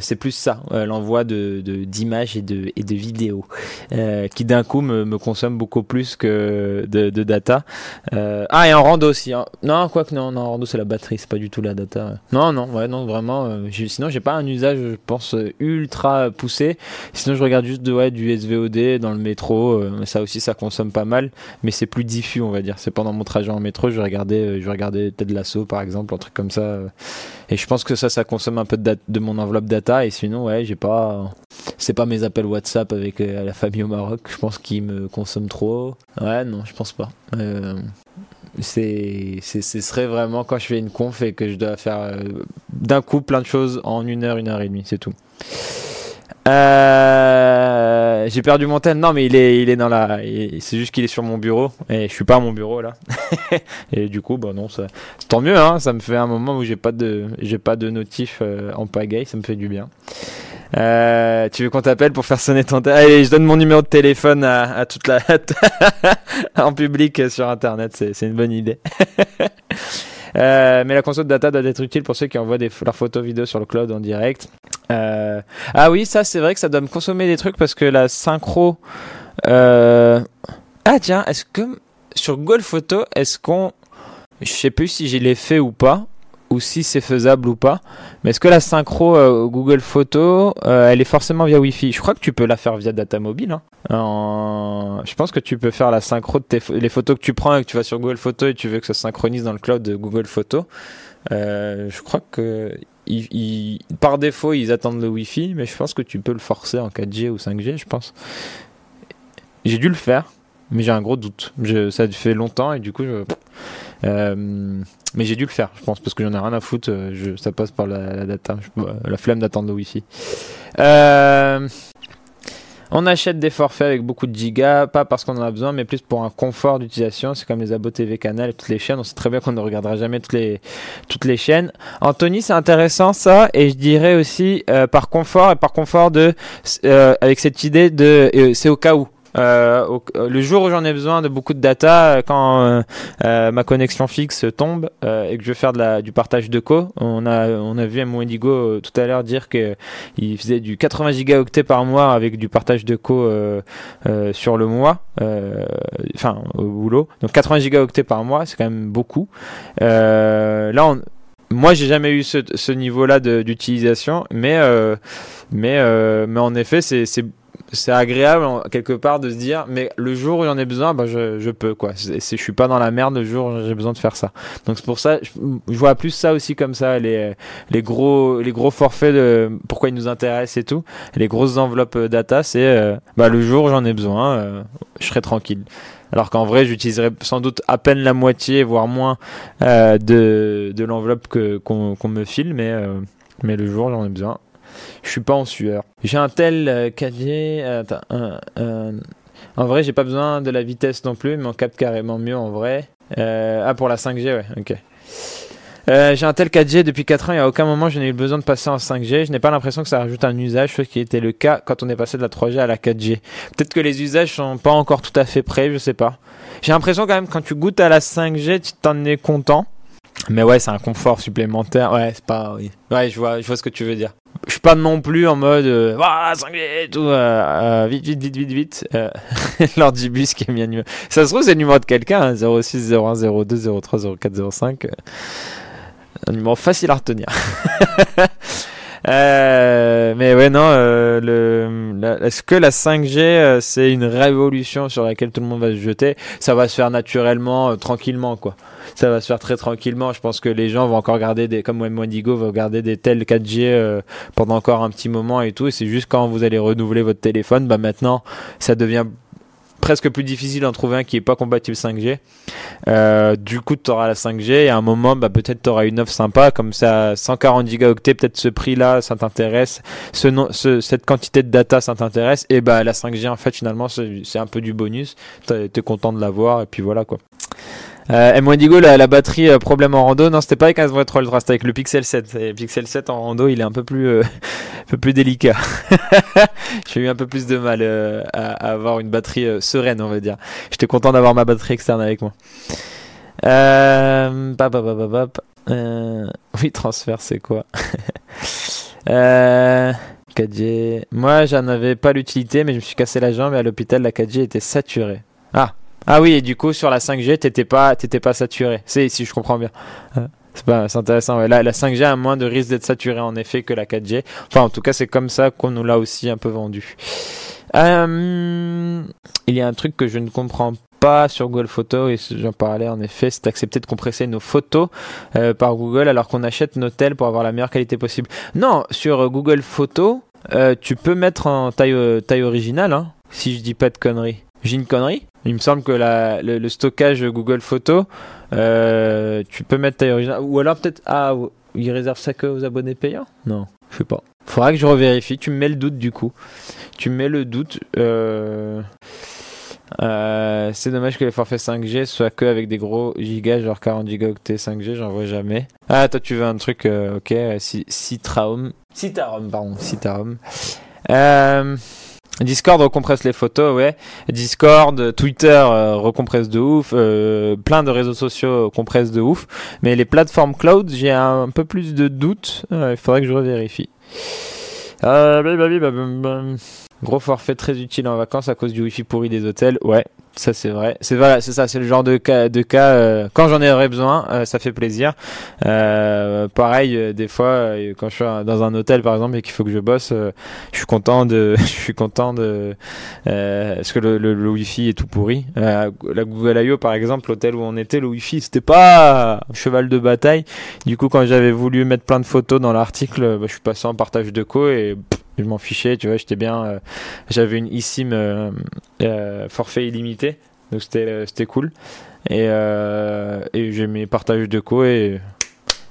Speaker 2: c'est plus ça, l'envoi de, d'images et de, et de vidéos, qui d'un coup me, me consomme beaucoup plus que de, data. ah, et en rando aussi. Hein. Non, quoi que non, en rando c'est la batterie, c'est pas du tout la data. Non, non, ouais, non, vraiment. sinon, j'ai pas un usage, je pense, ultra poussé. Sinon, je regarde juste ouais, du SVOD dans le métro. ça aussi, ça consomme pas mal, mais c'est plus diffus, on va dire. C'est pendant mon trajet en métro, je regardais, je regardais peut-être l'assaut, par exemple, truc comme ça. Et je pense que ça, ça consomme un peu de, mon enveloppe data. Et sinon, ouais, j'ai pas. C'est pas mes appels WhatsApp avec euh, la famille au Maroc. Je pense qu'ils me consomment trop. Ouais, non, je pense pas. Euh, c'est, ce serait vraiment quand je fais une conf et que je dois faire euh, d'un coup plein de choses en une heure, une heure et demie, c'est tout. Euh, j'ai perdu mon tel. Non, mais il est, il est dans la. C'est juste qu'il est sur mon bureau et je suis pas à mon bureau là. (laughs) et du coup, bah non, ça, tant mieux. Hein, ça me fait un moment où j'ai pas de, j'ai pas de notif euh, en pagaille. Ça me fait du bien. Euh, tu veux qu'on t'appelle pour faire sonner ton téléphone Allez, je donne mon numéro de téléphone à, à toute la (laughs) en public sur internet. C'est une bonne idée. (laughs) Euh, mais la console data doit être utile pour ceux qui envoient leurs photos vidéo sur le cloud en direct. Euh, ah oui, ça c'est vrai que ça doit me consommer des trucs parce que la synchro. Euh... Ah tiens, est-ce que sur Google Photo, est-ce qu'on. Je sais plus si j'ai l'ai fait ou pas ou si c'est faisable ou pas. Mais est-ce que la synchro euh, Google Photo, euh, elle est forcément via Wi-Fi? Je crois que tu peux la faire via data mobile. Hein. Je pense que tu peux faire la synchro de tes les photos que tu prends et que tu vas sur Google Photo et tu veux que ça synchronise dans le cloud de Google Photo. Euh, je crois que par défaut ils attendent le Wi-Fi, mais je pense que tu peux le forcer en 4G ou 5G, je pense. J'ai dû le faire, mais j'ai un gros doute. Je, ça fait longtemps et du coup, je, euh, mais j'ai dû le faire, je pense, parce que j'en ai rien à foutre. Euh, ça passe par la, data, la flemme d'attendre le wifi. Euh, on achète des forfaits avec beaucoup de gigas, pas parce qu'on en a besoin, mais plus pour un confort d'utilisation. C'est comme les abos TV Canal et toutes les chaînes. On sait très bien qu'on ne regardera jamais toutes les, toutes les chaînes. Anthony, c'est intéressant ça. Et je dirais aussi par confort et par confort de, avec cette idée de, c'est au cas où. Euh, le jour où j'en ai besoin de beaucoup de data, euh, quand euh, ma connexion fixe tombe et que je veux faire du partage de co, on a, on a vu M. Indigo tout à l'heure dire qu'il faisait du 80 gigaoctets par mois avec du partage de co sur le mois, enfin au boulot. Donc 80 gigaoctets par mois, c'est quand même beaucoup. là, moi, j'ai jamais eu ce, niveau-là d'utilisation, mais mais en effet, c'est c'est agréable quelque part de se dire mais le jour où j'en ai besoin bah je, je peux quoi. C'est, je suis pas dans la merde le jour où j'ai besoin de faire ça. Donc c'est pour ça je, vois plus ça aussi comme ça les les gros les gros forfaits de pourquoi ils nous intéressent et tout. Les grosses enveloppes data c'est euh, bah le jour où j'en ai besoin euh, je serai tranquille. Alors qu'en vrai j'utiliserai sans doute à peine la moitié voire moins euh, de de l'enveloppe que qu'on, qu'on me file mais mais le jour où j'en ai besoin je suis pas en sueur. J'ai un tel 4G. Euh, attends, en vrai, j'ai pas besoin de la vitesse non plus, mais on capte carrément mieux en vrai. Euh, ah, pour la 5G, ouais, ok. Euh, j'ai un tel 4G depuis 4 ans et à aucun moment je n'ai eu besoin de passer en 5G. Je n'ai pas l'impression que ça rajoute un usage, ce qui était le cas quand on est passé de la 3G à la 4G. Peut-être que les usages sont pas encore tout à fait prêts, je sais pas. J'ai l'impression quand même quand tu goûtes à la 5G, tu t'en es content. Mais ouais, c'est un confort supplémentaire. Ouais, c'est pas. Oui. Ouais, je vois, je vois ce que tu veux dire je suis pas non plus en mode euh, tout euh, euh, vite vite vite vite vite euh, (laughs) l'ordibus qui est mis à numéro ça se trouve c'est le numéro de quelqu'un hein, 06 01 02 03 04 05 un numéro facile à retenir (laughs) Euh, mais ouais, non, euh, est-ce que la 5G, euh, c'est une révolution sur laquelle tout le monde va se jeter? Ça va se faire naturellement, tranquillement, quoi. Ça va se faire très tranquillement. Je pense que les gens vont encore garder des, comme Wendigo, vont garder des tels 4G pendant encore un petit moment et tout. Et c'est juste quand vous allez renouveler votre téléphone, bah maintenant, ça devient presque plus difficile d'en trouver un qui est pas compatible 5G. Euh, du coup, tu auras la 5G et à un moment, bah, peut-être tu auras une offre sympa comme ça, 140 gigaoctets, peut-être ce prix-là, ça t'intéresse, ce, ce, cette quantité de data, ça t'intéresse, et bah la 5G en fait finalement c'est un peu du bonus. T'es es content de l'avoir et puis voilà quoi. Euh, la, batterie euh, problème en rando, non, c'était pas avec un S23 Ultra, c'était avec le Pixel 7. Et Pixel 7 en rando, il est un peu plus, euh, (laughs) un peu plus délicat. (laughs) J'ai eu un peu plus de mal euh, à, avoir une batterie euh, sereine, on va dire. J'étais content d'avoir ma batterie externe avec moi. Euh, oui, transfert, c'est quoi? (laughs) 4G. Moi, j'en avais pas l'utilité, mais je me suis cassé la jambe et à l'hôpital, la 4G était saturée. Ah, ah oui, et du coup, sur la 5G, t'étais pas, t'étais pas saturé. C'est si je comprends bien. C'est pas, c'est intéressant. Ouais. La, la 5G a moins de risque d'être saturée en effet que la 4G. Enfin, en tout cas, c'est comme ça qu'on nous l'a aussi un peu vendu. Euh, il y a un truc que je ne comprends pas sur Google Photos et j'en parlais en effet, c'est d'accepter de compresser nos photos euh, par Google alors qu'on achète nos tels pour avoir la meilleure qualité possible. Non, sur Google Photos, euh, tu peux mettre en taille, euh, taille originale, hein, si je dis pas de conneries. J'ai une connerie? Il me semble que le, stockage Google Photos, euh, tu peux mettre taille originale. Ou alors peut-être, ah, il réserve ça que aux abonnés payants? Non, je sais pas. Faudra que je revérifie. Tu me mets le doute du coup. Tu me mets le doute. Euh, euh, c'est dommage que les forfaits 5G soient que avec des gros gigas, genre 40 gigaoctets 5G, j'en vois jamais. Ah, toi tu veux un truc, ok, Citraum. Citarum, pardon, Citarum. Euh, Discord recompresse les photos, ouais. Discord, Twitter recompresse de ouf, plein de réseaux sociaux compressent de ouf. Mais les plateformes cloud, j'ai un, peu plus de doutes. Il faudrait que je revérifie. Euh, bah, Gros forfait très utile en vacances à cause du wifi pourri des hôtels. Ouais, ça c'est vrai. C'est voilà, c'est ça, c'est le genre de cas de cas euh, quand j'en aurais besoin, euh, ça fait plaisir. Euh, pareil, euh, des fois quand je suis dans un hôtel par exemple et qu'il faut que je bosse, je suis content de (laughs) je suis content de parce que le, le, le, wifi est tout pourri. la Google I.O. par exemple, l'hôtel où on était, le wifi c'était pas cheval de bataille. Du coup, quand j'avais voulu mettre plein de photos dans l'article, bah, je suis passé en partage de co et je m'en fichais, tu vois, j'étais bien. Euh, j'avais une eSIM euh, euh, forfait illimité, donc c'était c'était cool. Et, et j'ai mes partages de co et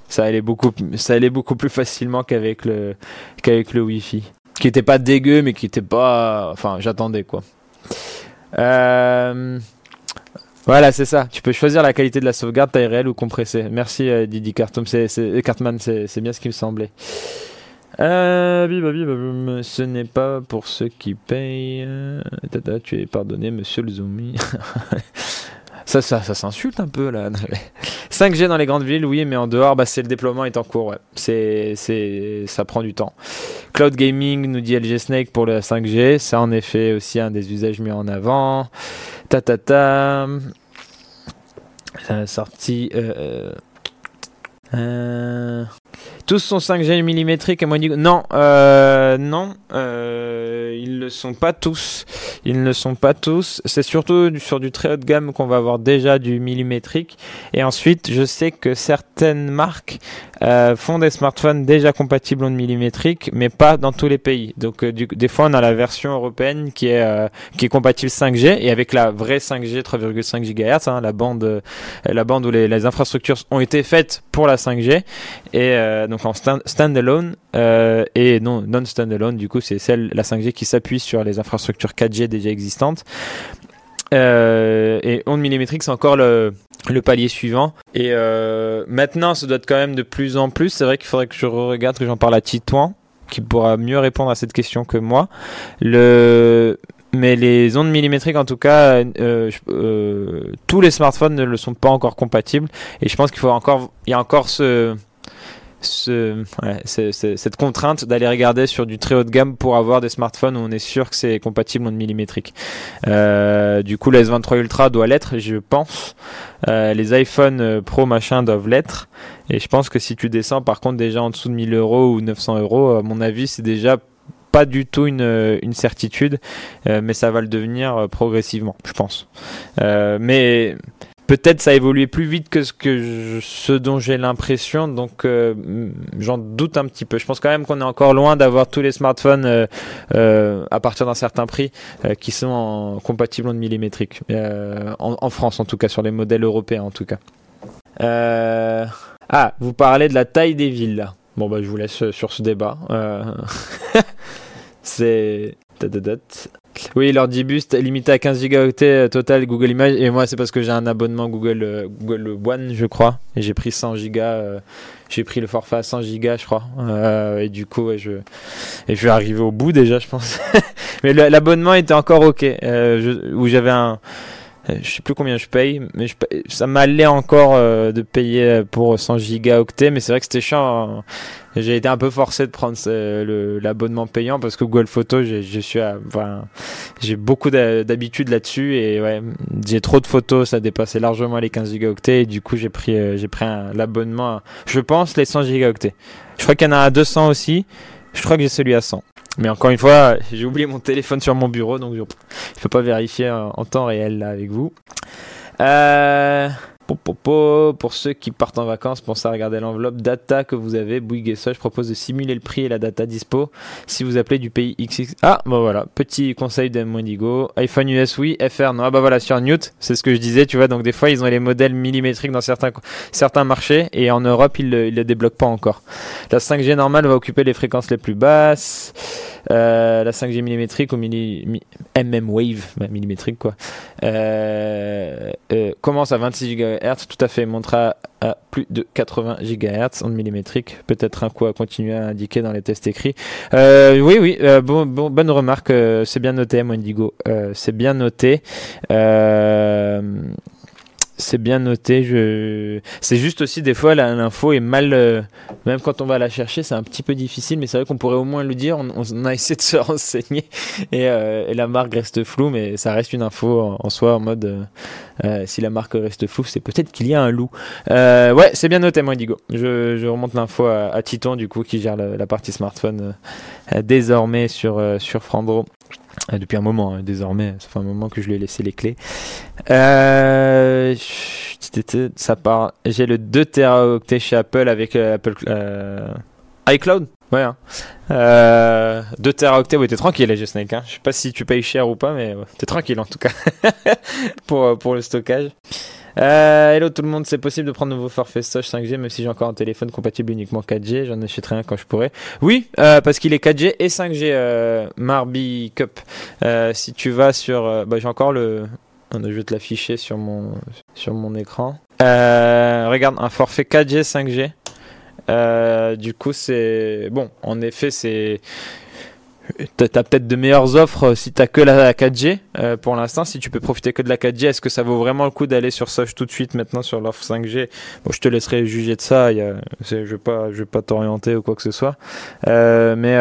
Speaker 2: ça allait beaucoup ça allait beaucoup plus facilement qu'avec le qu'avec le Wi-Fi, qui était pas dégueu mais qui était pas, enfin j'attendais quoi. Voilà, c'est ça. Tu peux choisir la qualité de la sauvegarde, taille réelle ou compressée. Merci Didi Cartman, c'est bien ce qui me semblait. Euh, ce n'est pas pour ceux qui payent. Tata, tu es pardonné, monsieur le zombie. (laughs) ça, ça, ça s'insulte un peu là. (laughs) 5G dans les grandes villes, oui, mais en dehors, bah, c'est le déploiement est en cours. Ouais. C'est, c'est, ça prend du temps. Cloud gaming, nous dit LG Snake pour le 5G. C'est en effet aussi un des usages mis en avant. Ta ta ta. sorti. Euh, euh, tous sont 5G millimétriques et moi non, euh, non, euh, ils ne sont pas tous. Ils ne sont pas tous. C'est surtout sur du très haut de gamme qu'on va avoir déjà du millimétrique. Et ensuite, je sais que certaines marques euh, font des smartphones déjà compatibles en millimétrique, mais pas dans tous les pays. Donc, du, des fois, on a la version européenne qui est qui est compatible 5G et avec la vraie 5G 3,5 GHz, la bande la bande où les, infrastructures ont été faites pour la 5G et donc en stand, standalone et non non standalone. Du coup, c'est celle la 5G qui s'appuie sur les infrastructures 4G déjà existantes. Euh, et onde millimétrique, c'est encore le, le palier suivant. Et euh, maintenant, ça doit être quand même de plus en plus. C'est vrai qu'il faudrait que je regarde, que j'en parle à Titouan, qui pourra mieux répondre à cette question que moi. Le mais les ondes millimétriques, en tout cas, euh, euh, tous les smartphones ne le sont pas encore compatibles. Et je pense qu'il faut encore, il y a encore ce, cette contrainte d'aller regarder sur du très haut de gamme pour avoir des smartphones où on est sûr que c'est compatible en millimétrique. Euh, du coup, la S23 Ultra doit l'être, je pense. Euh, les iPhone euh, Pro machin doivent l'être. Et je pense que si tu descends par contre déjà en dessous de 1000 euros ou 900 euros, à mon avis, c'est déjà pas du tout une, certitude, mais ça va le devenir progressivement, je pense. Mais peut-être ça a évolué plus vite que ce, que ce dont j'ai l'impression, donc euh, j'en doute un petit peu. Je pense quand même qu'on est encore loin d'avoir tous les smartphones euh, euh, à partir d'un certain prix qui sont compatibles en millimétrique, en, en, France en tout cas, sur les modèles européens en tout cas. Ah, vous parlez de la taille des villes là. Bon bah je vous laisse sur ce débat. (laughs) C'est oui, leur boost limité à 15 gigaoctets euh, total Google Images. Et moi, c'est parce que j'ai un abonnement Google, euh, Google One, je crois. Et j'ai pris 100 gigas. Euh, j'ai pris le forfait à 100 gigas, je crois. et du coup, je, et je vais arriver au bout déjà, je pense. (laughs) Mais l'abonnement était encore ok. où j'avais un je sais plus combien je paye, mais ça m'allait encore de payer pour 100 gigaoctets, mais c'est vrai que c'était chiant. Hein j'ai été un peu forcé de prendre l'abonnement payant parce que Google Photos, je suis j'ai beaucoup d'habitude là-dessus et j'ai trop de photos, ça dépassait largement les 15 gigaoctets et du coup j'ai pris euh, j'ai pris l'abonnement, je pense les 100 gigaoctets. Je crois qu'il y en a à 200 aussi. Je crois que j'ai celui à 100. Mais encore une fois, j'ai oublié mon téléphone sur mon bureau, donc je ne peux pas vérifier en temps réel là avec vous. Euh, Pour ceux qui partent en vacances, pensez à regarder l'enveloppe data que vous avez. Bouygues et je propose de simuler le prix et la data dispo si vous appelez du pays XX. Ah, bah voilà, petit conseil d'M-Wendigo. iPhone US, oui, FR, non. Ah bah voilà, sur Newt, c'est ce que je disais, tu vois. Donc des fois, ils ont les modèles millimétriques dans certains, certains marchés et en Europe, ils ne les débloquent pas encore. La 5G normale va occuper les fréquences les plus basses. Euh, la 5G millimétrique ou MM Wave, millimétrique quoi, euh, euh, commence à 26 GHz, tout à fait, montera à plus de 80 GHz en millimétrique. Peut-être un coup à continuer à indiquer dans les tests écrits. oui, oui, bon, bon, bonne remarque, c'est bien noté, Mondigo, c'est bien noté c'est bien noté. Je... C'est juste aussi des fois l'info est mal, euh, même quand on va la chercher, c'est un petit peu difficile, mais c'est vrai qu'on pourrait au moins le dire. On, a (laughs) essayé de se renseigner euh, et, la marque reste floue, mais ça reste une info en, soi en mode euh, si la marque reste floue, c'est peut-être qu'il y a un loup. ouais, c'est bien noté, moi, Digo. Je, remonte l'info à, Titon, du coup, qui gère la, partie smartphone désormais sur, sur Frandro. Euh, depuis un moment, hein, désormais, ça fait un moment que je lui ai laissé les clés. Euh, ça part. J'ai le 2 Teraoctet chez Apple avec euh, Apple iCloud. Ouais. Hein. 2 Teraoctets, ouais, t'es tranquille, G Snake. Hein. Je sais pas si tu payes cher ou pas, mais t'es tranquille en tout cas (laughs) pour, pour le stockage. Euh, hello tout le monde, c'est possible de prendre nouveau forfait Soch 5G même si j'ai encore un téléphone compatible uniquement 4G, j'en achèterai un quand je pourrai. Oui, euh, parce qu'il est 4G et 5G euh, Marby Cup. Si tu vas sur, bah, j'ai encore le, je vais te l'afficher sur mon sur mon écran. regarde, un forfait 4G 5G. du coup, c'est bon. En effet, c'est T'as as, peut-être de meilleures offres euh, si t'as que la 4G euh, pour l'instant. Si tu peux profiter que de la 4G, est-ce que ça vaut vraiment le coup d'aller sur Soch tout de suite maintenant sur l'offre 5G Bon, je te laisserai juger de ça. Je vais pas, vais pas t'orienter ou quoi que ce soit. Euh, mais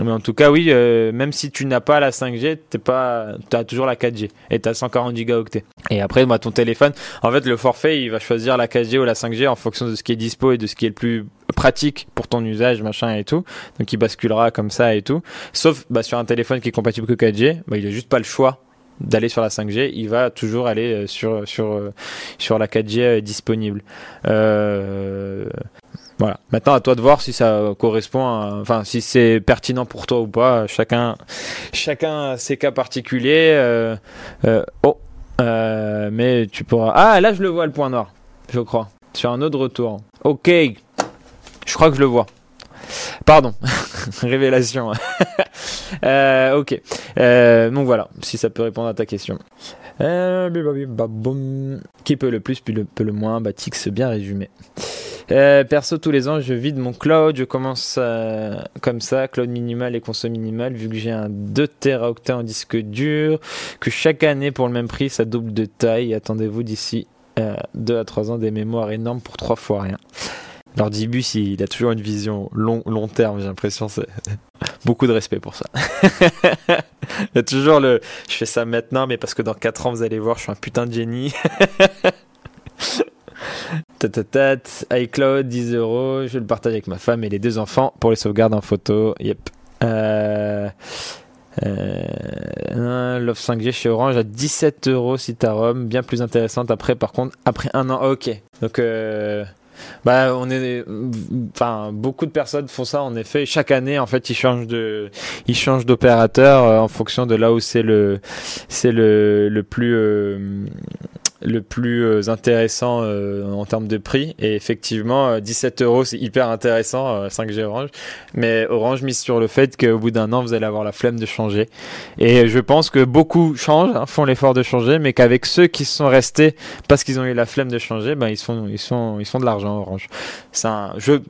Speaker 2: mais en tout cas, oui, même si tu n'as pas la 5G, t'es pas, as toujours la 4G et tu as 140 gigaoctets. Et après, moi, ton téléphone, en fait, le forfait, il va choisir la 4G ou la 5G en fonction de ce qui est dispo et de ce qui est le plus pratique pour ton usage, machin et tout. Donc, il basculera comme ça et tout. Sauf bah, sur un téléphone qui est compatible que 4G, bah, il a juste pas le choix d'aller sur la 5G, il va toujours aller euh, sur sur euh, sur la 4G disponible. Euh, voilà. Maintenant, à toi de voir si ça correspond, enfin, si c'est pertinent pour toi ou pas. Chacun, chacun ses cas particuliers. Euh, euh, oh, euh, mais tu pourras. Ah, là, je le vois le point noir, je crois, sur un autre retour. Ok, je crois que je le vois. Pardon, (laughs) révélation. (laughs) ok, donc voilà, si ça peut répondre à ta question. Qui peut le plus, puis le, peut le moins Bah, bien résumé. Euh, perso, tous les ans, je vide mon cloud. Je commence euh, comme ça, cloud minimal et conso minimal, vu que j'ai un 2 Teraoctets en disque dur, que chaque année, pour le même prix, ça double de taille. Attendez-vous d'ici 2 euh, à 3 ans des mémoires énormes pour 3 fois rien. Alors Dibus, il a toujours une vision long, long terme, j'ai l'impression. C'est (laughs) beaucoup de respect pour ça. (laughs) il y a toujours le je fais ça maintenant, mais parce que dans 4 ans, vous allez voir, je suis un putain de génie. (laughs) Tatatat, iCloud, 10 euros. Je le partage avec ma femme et les deux enfants pour les sauvegardes en photo. Yep. Euh, euh, L'offre 5G chez Orange à 17 euros si t'as ROM. Bien plus intéressante après, par contre, après un an. Ok. Donc, euh, bah, on est, enfin, beaucoup de personnes font ça en effet. Chaque année, en fait, ils changent de, ils changent d'opérateur euh, en fonction de là où c'est le, c'est le, le plus, euh, le plus euh, intéressant euh, en termes de prix. Et effectivement, 17 euh, euros, c'est hyper intéressant, 5G Orange. Mais Orange mise sur le fait qu'au bout d'un an, vous allez avoir la flemme de changer. Et je pense que beaucoup changent, hein, font l'effort de changer, mais qu'avec ceux qui sont restés parce qu'ils ont eu la flemme de changer, ben ils sont, ils sont, ils sont de l'argent Orange. C'est un jeu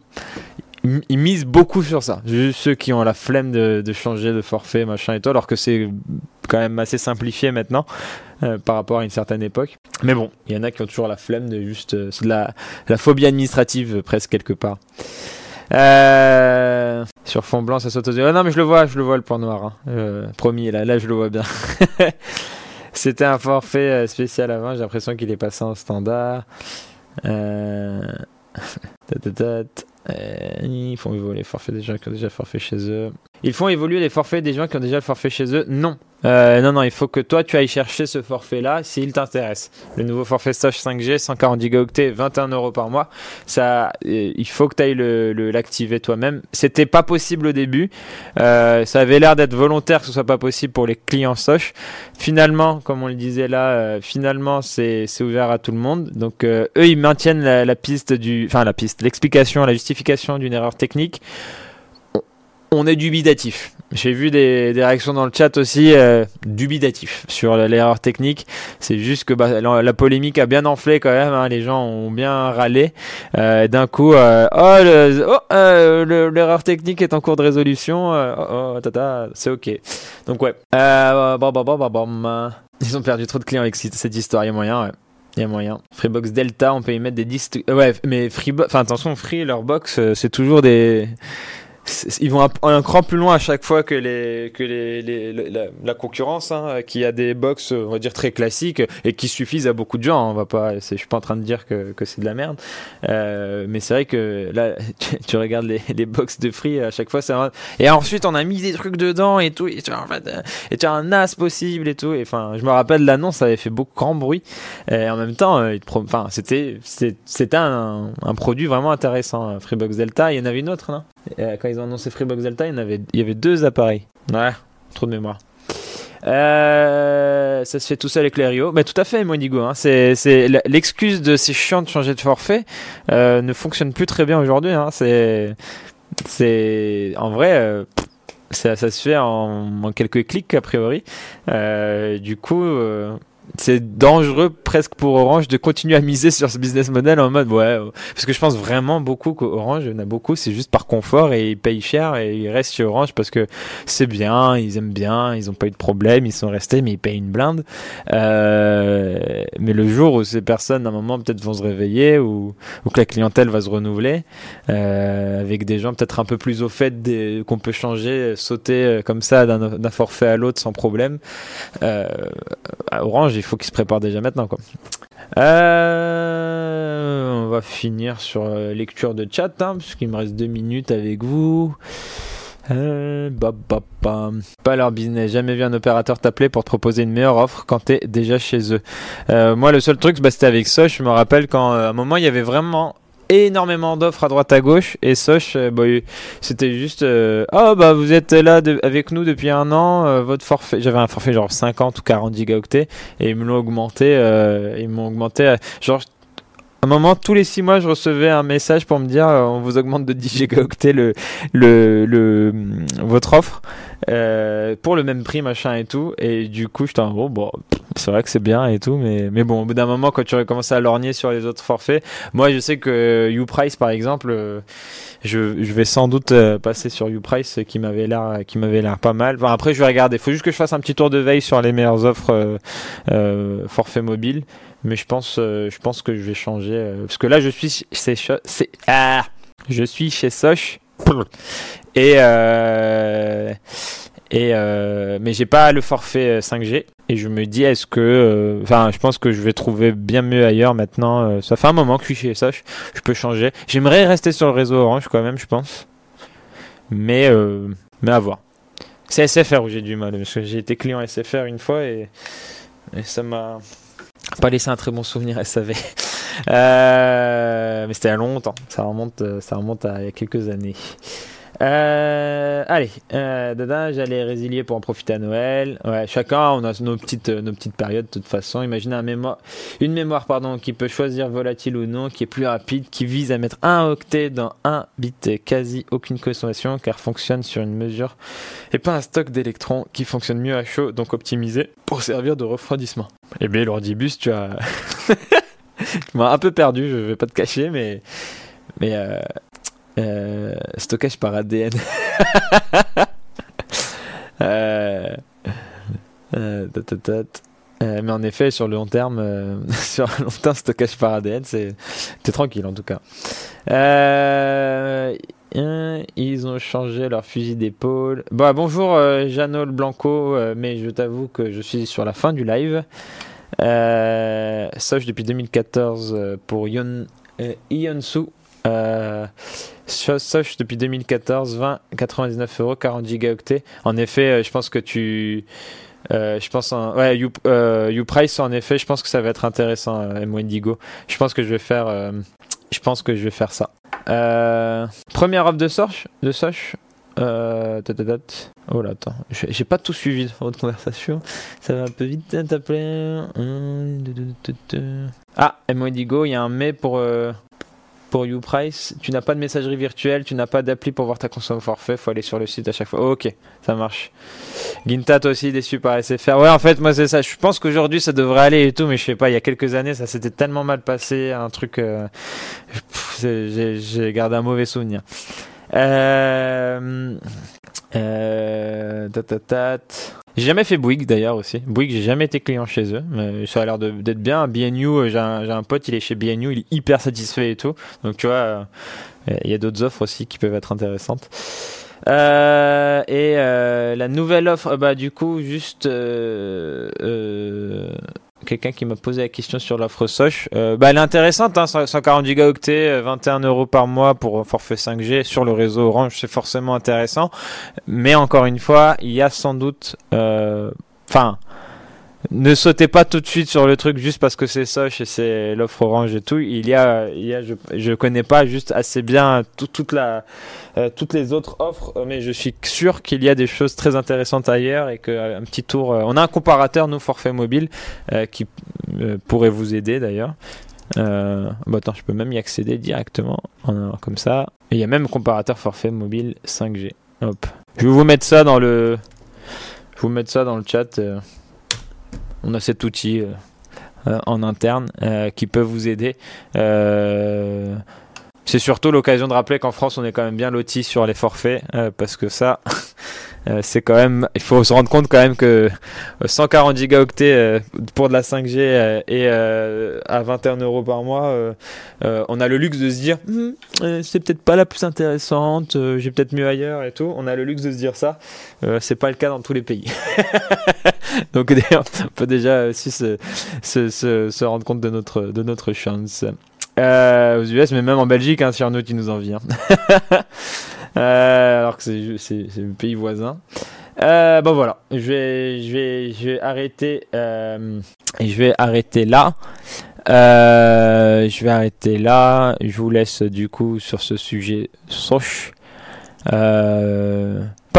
Speaker 2: ils misent beaucoup sur ça. Juste ceux qui ont la flemme de, de, changer de forfait, machin et tout, alors que c'est quand même assez simplifié maintenant euh, par rapport à une certaine époque. Mais bon, il y en a qui ont toujours la flemme de juste. Euh, la, la phobie administrative euh, presque quelque part. Sur fond blanc, ça saute aux yeux. Oh non, mais je le vois, je le vois le point noir. Hein. Promis, là, là, je le vois bien. (laughs) C'était un forfait spécial avant. J'ai l'impression qu'il est passé en standard. Euh... (laughs) Ils font voler forfait gens qui ont déjà forfait chez eux. Ils font évoluer les forfaits des gens qui ont déjà le forfait chez eux? Non. Euh, non, non, il faut que toi tu ailles chercher ce forfait-là s'il t'intéresse. Le nouveau forfait Soch 5G, 140 Go 21 euros par mois. Ça, euh, il faut que tu ailles l'activer toi-même. C'était pas possible au début. Euh, ça avait l'air d'être volontaire que ce soit pas possible pour les clients Soch. Finalement, comme on le disait là, euh, finalement c'est ouvert à tout le monde. Donc eux, ils maintiennent la, la piste du, enfin la piste, l'explication, la justification d'une erreur technique on est dubitatif. J'ai vu des, réactions dans le chat aussi euh, dubitatif sur l'erreur technique. C'est juste que bah, la, polémique a bien enflé quand même. Hein. les gens ont bien râlé. Euh, D'un coup, euh, oh, oh euh, l'erreur technique est en cours de résolution. oh, oh tata, c'est ok. Donc ouais. Ils ont perdu trop de clients avec cette histoire. Il y a moyen. Il y a moyen. Freebox Delta, on peut y mettre des disques. Ouais, mais Freebox, enfin attention, Free, leur box, c'est toujours des ils vont un, cran plus loin à chaque fois que les que les, la, concurrence hein, qui a des box on va dire très classiques et qui suffisent à beaucoup de gens hein. on va pas je suis pas en train de dire que, que c'est de la merde euh, mais c'est vrai que là (laughs) tu, regardes les, les box de free à chaque fois ça et ensuite on a mis des trucs dedans et tout et tu en fait, et tu as un as possible et tout et enfin je me rappelle l'annonce avait fait beaucoup grand bruit et en même temps euh, enfin c'était c'était un, un produit vraiment intéressant. Freebox Delta il y en avait une autre non? euh, quand ils ont annoncé Freebox Delta, il y, avait, deux appareils. Ouais, trop de mémoire. Euh, ça se fait tout seul avec les Rio. Mais tout à fait, Monigo. Hein. C'est, l'excuse de ces chiants de changer de forfait euh, ne fonctionne plus très bien aujourd'hui. Hein. C'est, en vrai. ça, se fait en, quelques clics a priori. du coup, c'est dangereux presque pour Orange de continuer à miser sur ce business model en mode ouais parce que je pense vraiment beaucoup qu'Orange en a beaucoup c'est juste par confort et ils payent cher et ils restent chez Orange parce que c'est bien ils aiment bien ils ont pas eu de problème ils sont restés mais ils payent une blinde. Euh, mais le jour où ces personnes à un moment peut-être vont se réveiller ou, que la clientèle va se renouveler euh, avec des gens peut-être un peu plus au fait qu'on peut changer sauter euh, comme ça d'un forfait à l'autre sans problème euh, Orange il faut qu'il se prépare déjà maintenant. Quoi. Euh, on va finir sur euh, lecture de chat, hein, puisqu'il me reste deux minutes avec vous. Euh, Pas leur business. Jamais vu un opérateur t'appeler pour te proposer une meilleure offre quand t'es déjà chez eux. Moi, le seul truc, bah, c'était avec Soch. Je me rappelle quand, à un moment, il y avait vraiment énormément d'offres à droite à gauche. Et Soch euh, bah, c'était juste euh, oh bah vous êtes là avec nous depuis un an euh, votre forfait j'avais un forfait genre 50 ou 40 gigaoctets. Et ils me l'ont augmenté ils m'ont augmenté genre un moment, tous les 6 mois, je recevais un message pour me dire on vous augmente de 10 gigaoctets le, le, le, votre offre euh, pour le même prix, machin et tout. Et du coup, je en gros, bon, c'est vrai que c'est bien et tout, mais, mais bon, au bout d'un moment, quand tu aurais commencé à lorgner sur les autres forfaits, moi, je sais que YouPrice, par exemple, euh, je, je vais sans doute euh, passer sur YouPrice qui m'avait l'air, qui m'avait l'air pas mal. Enfin, après, je vais regarder. Il faut juste que je fasse un petit tour de veille sur les meilleures offres euh, forfait mobile mais je pense, euh, je pense que je vais changer euh, parce que là je suis c'est ah, je suis chez Soch. Et euh, et mais j'ai pas le forfait 5G et je me dis est-ce que enfin je pense que je vais trouver bien mieux ailleurs maintenant ça fait un moment que je suis chez Soch. Je peux changer. J'aimerais rester sur le réseau Orange quand même je pense. Mais mais à voir. C'est SFR où j'ai du mal parce que j'ai été client SFR une fois et, et ça m'a pas laissé un très bon souvenir SAV. Euh, mais c'était a longtemps. Ça remonte, ça remonte à il y a quelques années. Euh, allez, euh, Dada, j'allais résilier pour en profiter à Noël. Ouais, chacun, on a nos petites, nos petites périodes de toute façon. Imaginez un mémoire, une mémoire pardon, qui peut choisir volatile ou non, qui est plus rapide, qui vise à mettre un octet dans un bit, quasi aucune consommation, car fonctionne sur une mesure et pas un stock d'électrons qui fonctionne mieux à chaud, donc optimisé pour servir de refroidissement. Eh bien, l'ordibus, tu as, (laughs) tu m'as un peu perdu, je vais pas te cacher, mais mais euh, euh, stockage par ADN. (laughs) Euh, euh, mais en effet, sur le long terme, (laughs) sur le long terme, stockage par ADN, c'est tranquille en tout cas. ils ont changé leur fusil d'épaule. Bon, bonjour Janol Blanco, mais je t'avoue que je suis sur la fin du live. Euh, Soch depuis 2014 pour Yon, Ionsu Euh, Soch depuis 2014, 20, 99 euros, 40 gigaoctets. En effet, je pense que tu. je pense en, ouais, you, you, Price en effet, je pense que ça va être intéressant, M Wendigo. Je pense que je vais faire, je pense que je vais faire ça. première offre de Soch, de Soch, euh, oh là, attends. J'ai pas tout suivi dans votre conversation. Ça va un peu vite. Hein, t'appeler. Ah, Indigo, il y a un mais pour. Pour YouPrice, tu n'as pas de messagerie virtuelle, tu n'as pas d'appli pour voir ta consommation forfait, faut aller sur le site à chaque fois. ok, ça marche. Ginta, toi aussi déçu par SFR. Ouais, en fait, moi c'est ça. Je pense qu'aujourd'hui ça devrait aller et tout, mais je sais pas. Il y a quelques années, ça s'était tellement mal passé, un truc. Euh, j'ai gardé un mauvais souvenir. Euh, euh, j'ai jamais fait Bouygues d'ailleurs aussi. Bouygues, j'ai jamais été client chez eux, ça a l'air d'être bien. BNU, euh, j'ai un, pote, il est chez BNU, il est hyper satisfait et tout. Donc tu vois, euh, il y a d'autres offres aussi qui peuvent être intéressantes. Euh, et la nouvelle offre, bah du coup, juste quelqu'un qui m'a posé la question sur l'offre Soch. Euh, bah, elle est intéressante, hein, 140 gigaoctets, 21 euros par mois pour forfait 5G sur le réseau Orange, c'est forcément intéressant. Mais encore une fois, il y a sans doute, enfin, ne sautez pas tout de suite sur le truc juste parce que c'est Soch et c'est l'offre Orange et tout. Il y a, il y a je, je connais pas juste assez bien toute la, euh, toutes les autres offres, mais je suis sûr qu'il y a des choses très intéressantes ailleurs et qu'un euh, petit tour. Euh, on a un comparateur, nous, forfait mobile, qui pourrait vous aider d'ailleurs. bah attends, je peux même y accéder directement, comme ça. Il y a même comparateur forfait mobile 5G. Hop. Je vais vous mettre ça dans le. Je vous mettre ça dans le chat on a cet outil euh, euh, en interne euh, qui peut vous aider. C'est surtout l'occasion de rappeler qu'en France, on est quand même bien loti sur les forfaits, parce que ça, (laughs) Euh, c'est quand même, il faut se rendre compte quand même que 140 euh, gigaoctets euh, pour de la 5G et à 21 euros par mois, on a le luxe de se dire, hmm, c'est peut-être pas la plus intéressante, j'ai peut-être mieux ailleurs et tout. On a le luxe de se dire ça. c'est pas le cas dans tous les pays. (laughs) Donc on peut déjà aussi se, se, se, rendre compte de notre, de notre chance. Aux US, mais même en Belgique, hein, autre qui nous envie. Hein. (laughs) Euh, alors que c'est le pays voisin. Euh, bon voilà, je vais, je vais, je vais arrêter, euh, je vais arrêter là. Euh, je vais arrêter là. Je vous laisse du coup sur ce sujet Soch.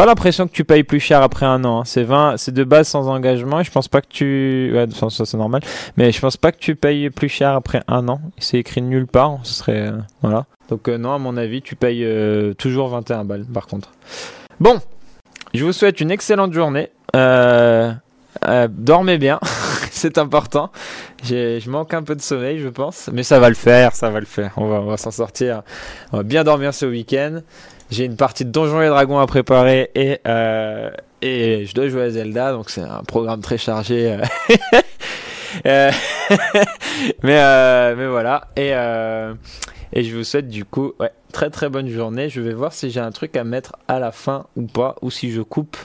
Speaker 2: Pas l'impression que tu payes plus cher après un an. Hein. C'est 20, c'est de base sans engagement. Je pense pas que tu, ouais, ça c'est normal. Mais je pense pas que tu payes plus cher après un an. C'est écrit nulle part. Ce serait, euh, voilà. Donc euh, non, à mon avis, tu payes euh, toujours 21 balles. Par contre. Bon, je vous souhaite une excellente journée. dormez bien, (laughs) c'est important. Je manque un peu de sommeil, je pense, mais ça va le faire, ça va le faire. On va, on va s'en sortir. On va bien dormir ce week-end. J'ai une partie de Donjons et Dragons à préparer et, euh, et je dois jouer à Zelda, donc c'est un programme très chargé. Euh. (laughs) euh (laughs) mais, mais voilà. Et, et je vous souhaite du coup ouais, très très bonne journée. Je vais voir si j'ai un truc à mettre à la fin ou pas, ou si je coupe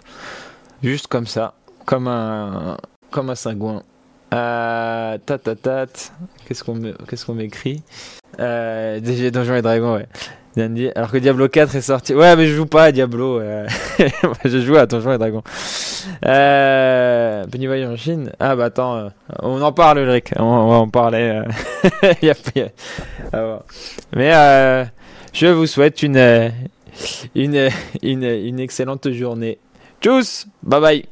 Speaker 2: juste comme ça, comme un, comme un sagouin. Euh, ta Qu'est-ce qu'on qu'est-ce qu'on m'écrit? Euh, DG Donjons et Dragons, ouais alors que Diablo 4 est sorti. Ouais, mais je joue pas à Diablo. (laughs) je joue à Donjons et Dragons. Euh, Penny en Chine. Ah bah attends, euh, on en parle, Ulrich. On, va en parler. Euh. (laughs) Ah, mais euh, je vous souhaite une, euh, une, une, une excellente journée. Tchuss, bye bye.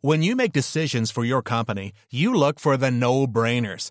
Speaker 2: When you make decisions for your company, you look for the no-brainers.